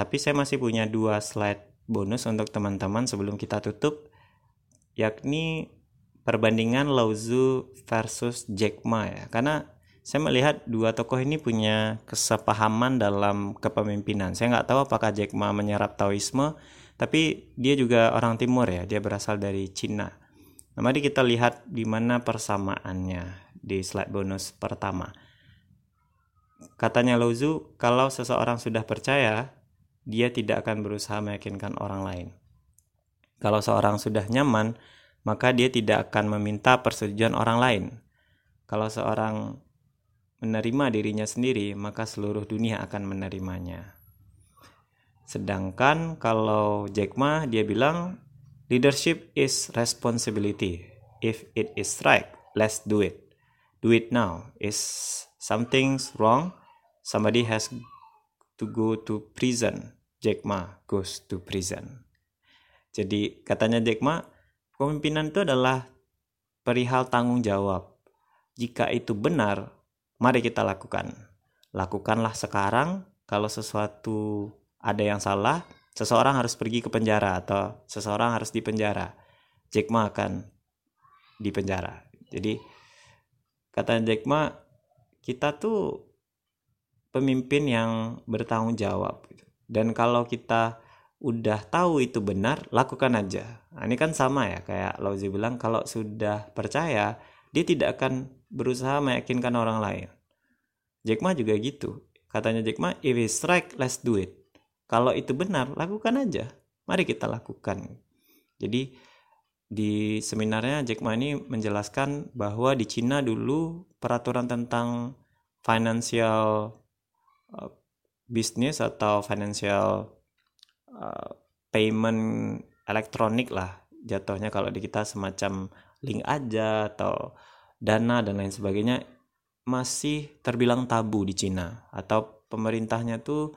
tapi saya masih punya dua slide bonus untuk teman-teman sebelum kita tutup, yakni perbandingan Lao Tzu versus Jack Ma ya. Karena saya melihat dua tokoh ini punya kesepahaman dalam kepemimpinan. Saya nggak tahu apakah Jack Ma menyerap Taoisme, tapi dia juga orang Timur ya, dia berasal dari Cina. Nah, mari kita lihat di mana persamaannya di slide bonus pertama. Katanya Lao Tzu, kalau seseorang sudah percaya dia tidak akan berusaha meyakinkan orang lain. Kalau seorang sudah nyaman, maka dia tidak akan meminta persetujuan orang lain. Kalau seorang menerima dirinya sendiri, maka seluruh dunia akan menerimanya. Sedangkan kalau Jack Ma dia bilang leadership is responsibility. If it is right, let's do it. Do it now. Is something's wrong, somebody has to go to prison. Jack Ma goes to prison. Jadi katanya Jack Ma, kepemimpinan itu adalah perihal tanggung jawab. Jika itu benar, mari kita lakukan. Lakukanlah sekarang kalau sesuatu ada yang salah, seseorang harus pergi ke penjara atau seseorang harus di penjara. Jack Ma akan di penjara. Jadi kata Jack Ma, kita tuh pemimpin yang bertanggung jawab. Gitu. Dan kalau kita udah tahu itu benar, lakukan aja. Nah, ini kan sama ya, kayak Lauzi bilang, kalau sudah percaya, dia tidak akan berusaha meyakinkan orang lain. Jack Ma juga gitu. Katanya Jack Ma, if it's right, let's do it. Kalau itu benar, lakukan aja. Mari kita lakukan. Jadi di seminarnya Jack Ma ini menjelaskan bahwa di Cina dulu peraturan tentang financial uh, business atau financial uh, payment elektronik lah jatuhnya kalau di kita semacam link aja atau dana dan lain sebagainya masih terbilang tabu di Cina atau pemerintahnya tuh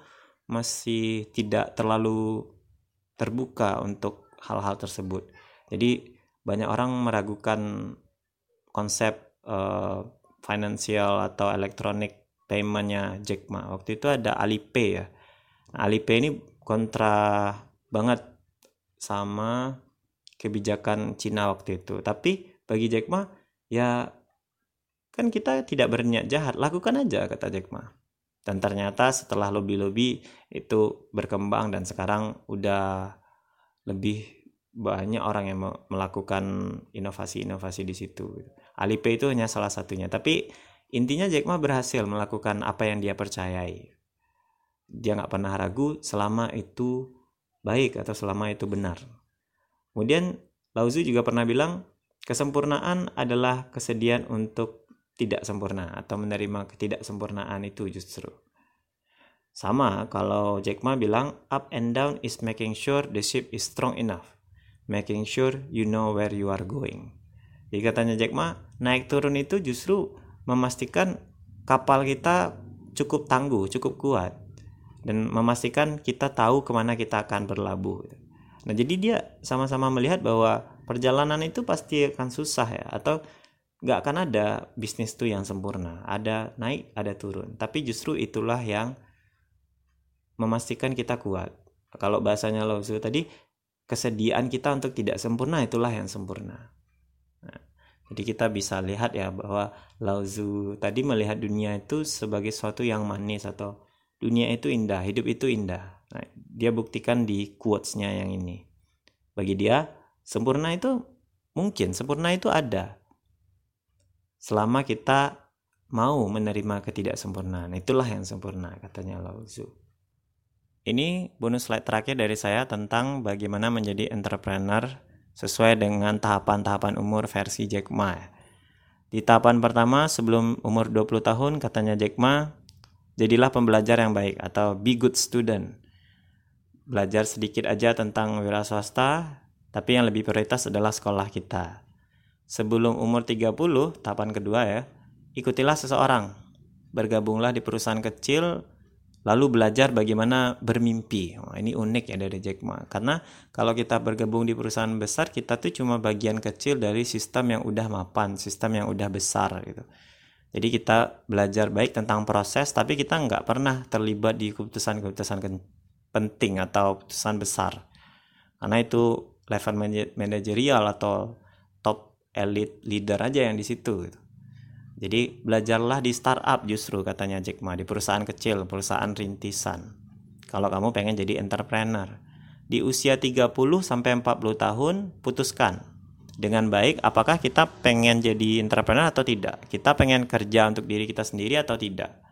masih tidak terlalu terbuka untuk hal-hal tersebut. Jadi banyak orang meragukan konsep uh, financial atau electronic paymentnya Jack Ma. Waktu itu ada Alipay ya. Nah, Alipay ini kontra banget sama kebijakan Cina waktu itu. Tapi bagi Jack Ma ya kan kita tidak berniat jahat, lakukan aja kata Jack Ma. Dan ternyata setelah lobby-lobby itu berkembang dan sekarang udah lebih banyak orang yang melakukan inovasi-inovasi di situ. Alipay itu hanya salah satunya. Tapi intinya Jack Ma berhasil melakukan apa yang dia percayai. Dia nggak pernah ragu selama itu baik atau selama itu benar. Kemudian Lao Tzu juga pernah bilang, kesempurnaan adalah kesediaan untuk tidak sempurna atau menerima ketidaksempurnaan itu justru. Sama kalau Jack Ma bilang up and down is making sure the ship is strong enough. Making sure you know where you are going. Jadi katanya Jack Ma, naik turun itu justru memastikan kapal kita cukup tangguh, cukup kuat. Dan memastikan kita tahu ke mana kita akan berlabuh. Nah jadi dia sama-sama melihat bahwa perjalanan itu pasti akan susah ya. Atau nggak akan ada bisnis tuh yang sempurna ada naik ada turun tapi justru itulah yang memastikan kita kuat kalau bahasanya Lao tadi kesediaan kita untuk tidak sempurna itulah yang sempurna jadi kita bisa lihat ya bahwa Lao tadi melihat dunia itu sebagai sesuatu yang manis atau dunia itu indah hidup itu indah nah, dia buktikan di quotesnya yang ini bagi dia sempurna itu mungkin sempurna itu ada selama kita mau menerima ketidaksempurnaan. Itulah yang sempurna, katanya Lao Tzu. Ini bonus slide terakhir dari saya tentang bagaimana menjadi entrepreneur sesuai dengan tahapan-tahapan umur versi Jack Ma. Di tahapan pertama sebelum umur 20 tahun katanya Jack Ma, jadilah pembelajar yang baik atau be good student. Belajar sedikit aja tentang wira swasta, tapi yang lebih prioritas adalah sekolah kita sebelum umur 30, tahapan kedua ya, ikutilah seseorang. Bergabunglah di perusahaan kecil, lalu belajar bagaimana bermimpi. Wah, ini unik ya dari Jack Ma. Karena kalau kita bergabung di perusahaan besar, kita tuh cuma bagian kecil dari sistem yang udah mapan, sistem yang udah besar gitu. Jadi kita belajar baik tentang proses, tapi kita nggak pernah terlibat di keputusan-keputusan penting atau keputusan besar. Karena itu level manajerial atau elite leader aja yang di situ gitu. Jadi belajarlah di startup justru katanya Jack Ma di perusahaan kecil, perusahaan rintisan. Kalau kamu pengen jadi entrepreneur. Di usia 30 sampai 40 tahun putuskan dengan baik apakah kita pengen jadi entrepreneur atau tidak. Kita pengen kerja untuk diri kita sendiri atau tidak.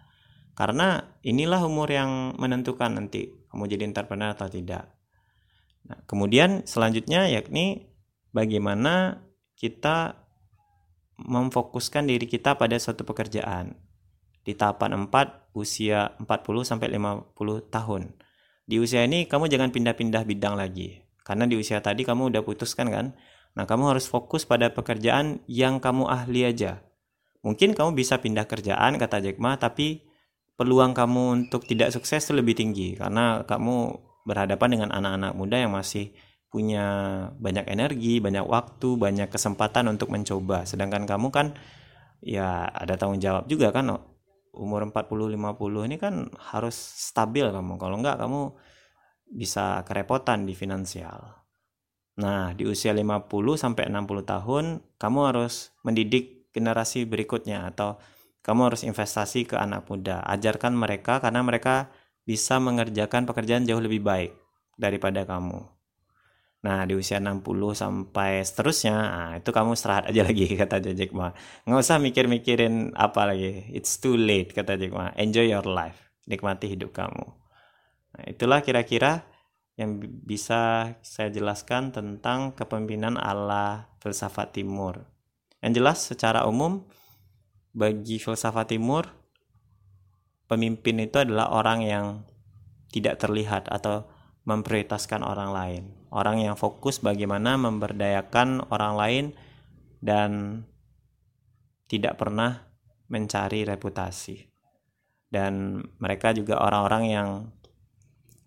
Karena inilah umur yang menentukan nanti kamu jadi entrepreneur atau tidak. Nah, kemudian selanjutnya yakni bagaimana kita memfokuskan diri kita pada suatu pekerjaan. Di tahapan 4 usia 40 sampai 50 tahun. Di usia ini kamu jangan pindah-pindah bidang lagi. Karena di usia tadi kamu udah putuskan kan? Nah, kamu harus fokus pada pekerjaan yang kamu ahli aja. Mungkin kamu bisa pindah kerjaan kata Jack Ma, tapi peluang kamu untuk tidak sukses lebih tinggi karena kamu berhadapan dengan anak-anak muda yang masih punya banyak energi, banyak waktu, banyak kesempatan untuk mencoba. Sedangkan kamu kan ya ada tanggung jawab juga kan umur 40 50 ini kan harus stabil kamu. Kalau enggak kamu bisa kerepotan di finansial. Nah, di usia 50 sampai 60 tahun kamu harus mendidik generasi berikutnya atau kamu harus investasi ke anak muda. Ajarkan mereka karena mereka bisa mengerjakan pekerjaan jauh lebih baik daripada kamu. Nah, di usia 60 sampai seterusnya, nah, itu kamu istirahat aja lagi, <laughs> kata Jack Ma. Nggak usah mikir-mikirin apa lagi. It's too late, kata Jack Ma. Enjoy your life. Nikmati hidup kamu. Nah, itulah kira-kira yang bisa saya jelaskan tentang kepemimpinan ala filsafat timur. Yang jelas secara umum, bagi filsafat timur, pemimpin itu adalah orang yang tidak terlihat atau memprioritaskan orang lain. Orang yang fokus bagaimana memberdayakan orang lain dan tidak pernah mencari reputasi. Dan mereka juga orang-orang yang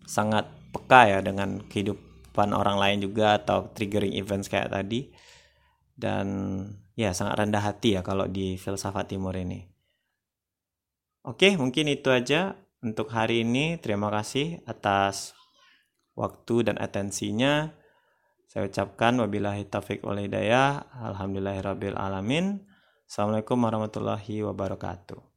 sangat peka ya dengan kehidupan orang lain juga atau triggering events kayak tadi. Dan ya sangat rendah hati ya kalau di filsafat timur ini. Oke, mungkin itu aja untuk hari ini. Terima kasih atas waktu dan atensinya. Saya ucapkan wabillahi taufik wal hidayah. Alhamdulillahirabbil alamin. Assalamualaikum warahmatullahi wabarakatuh.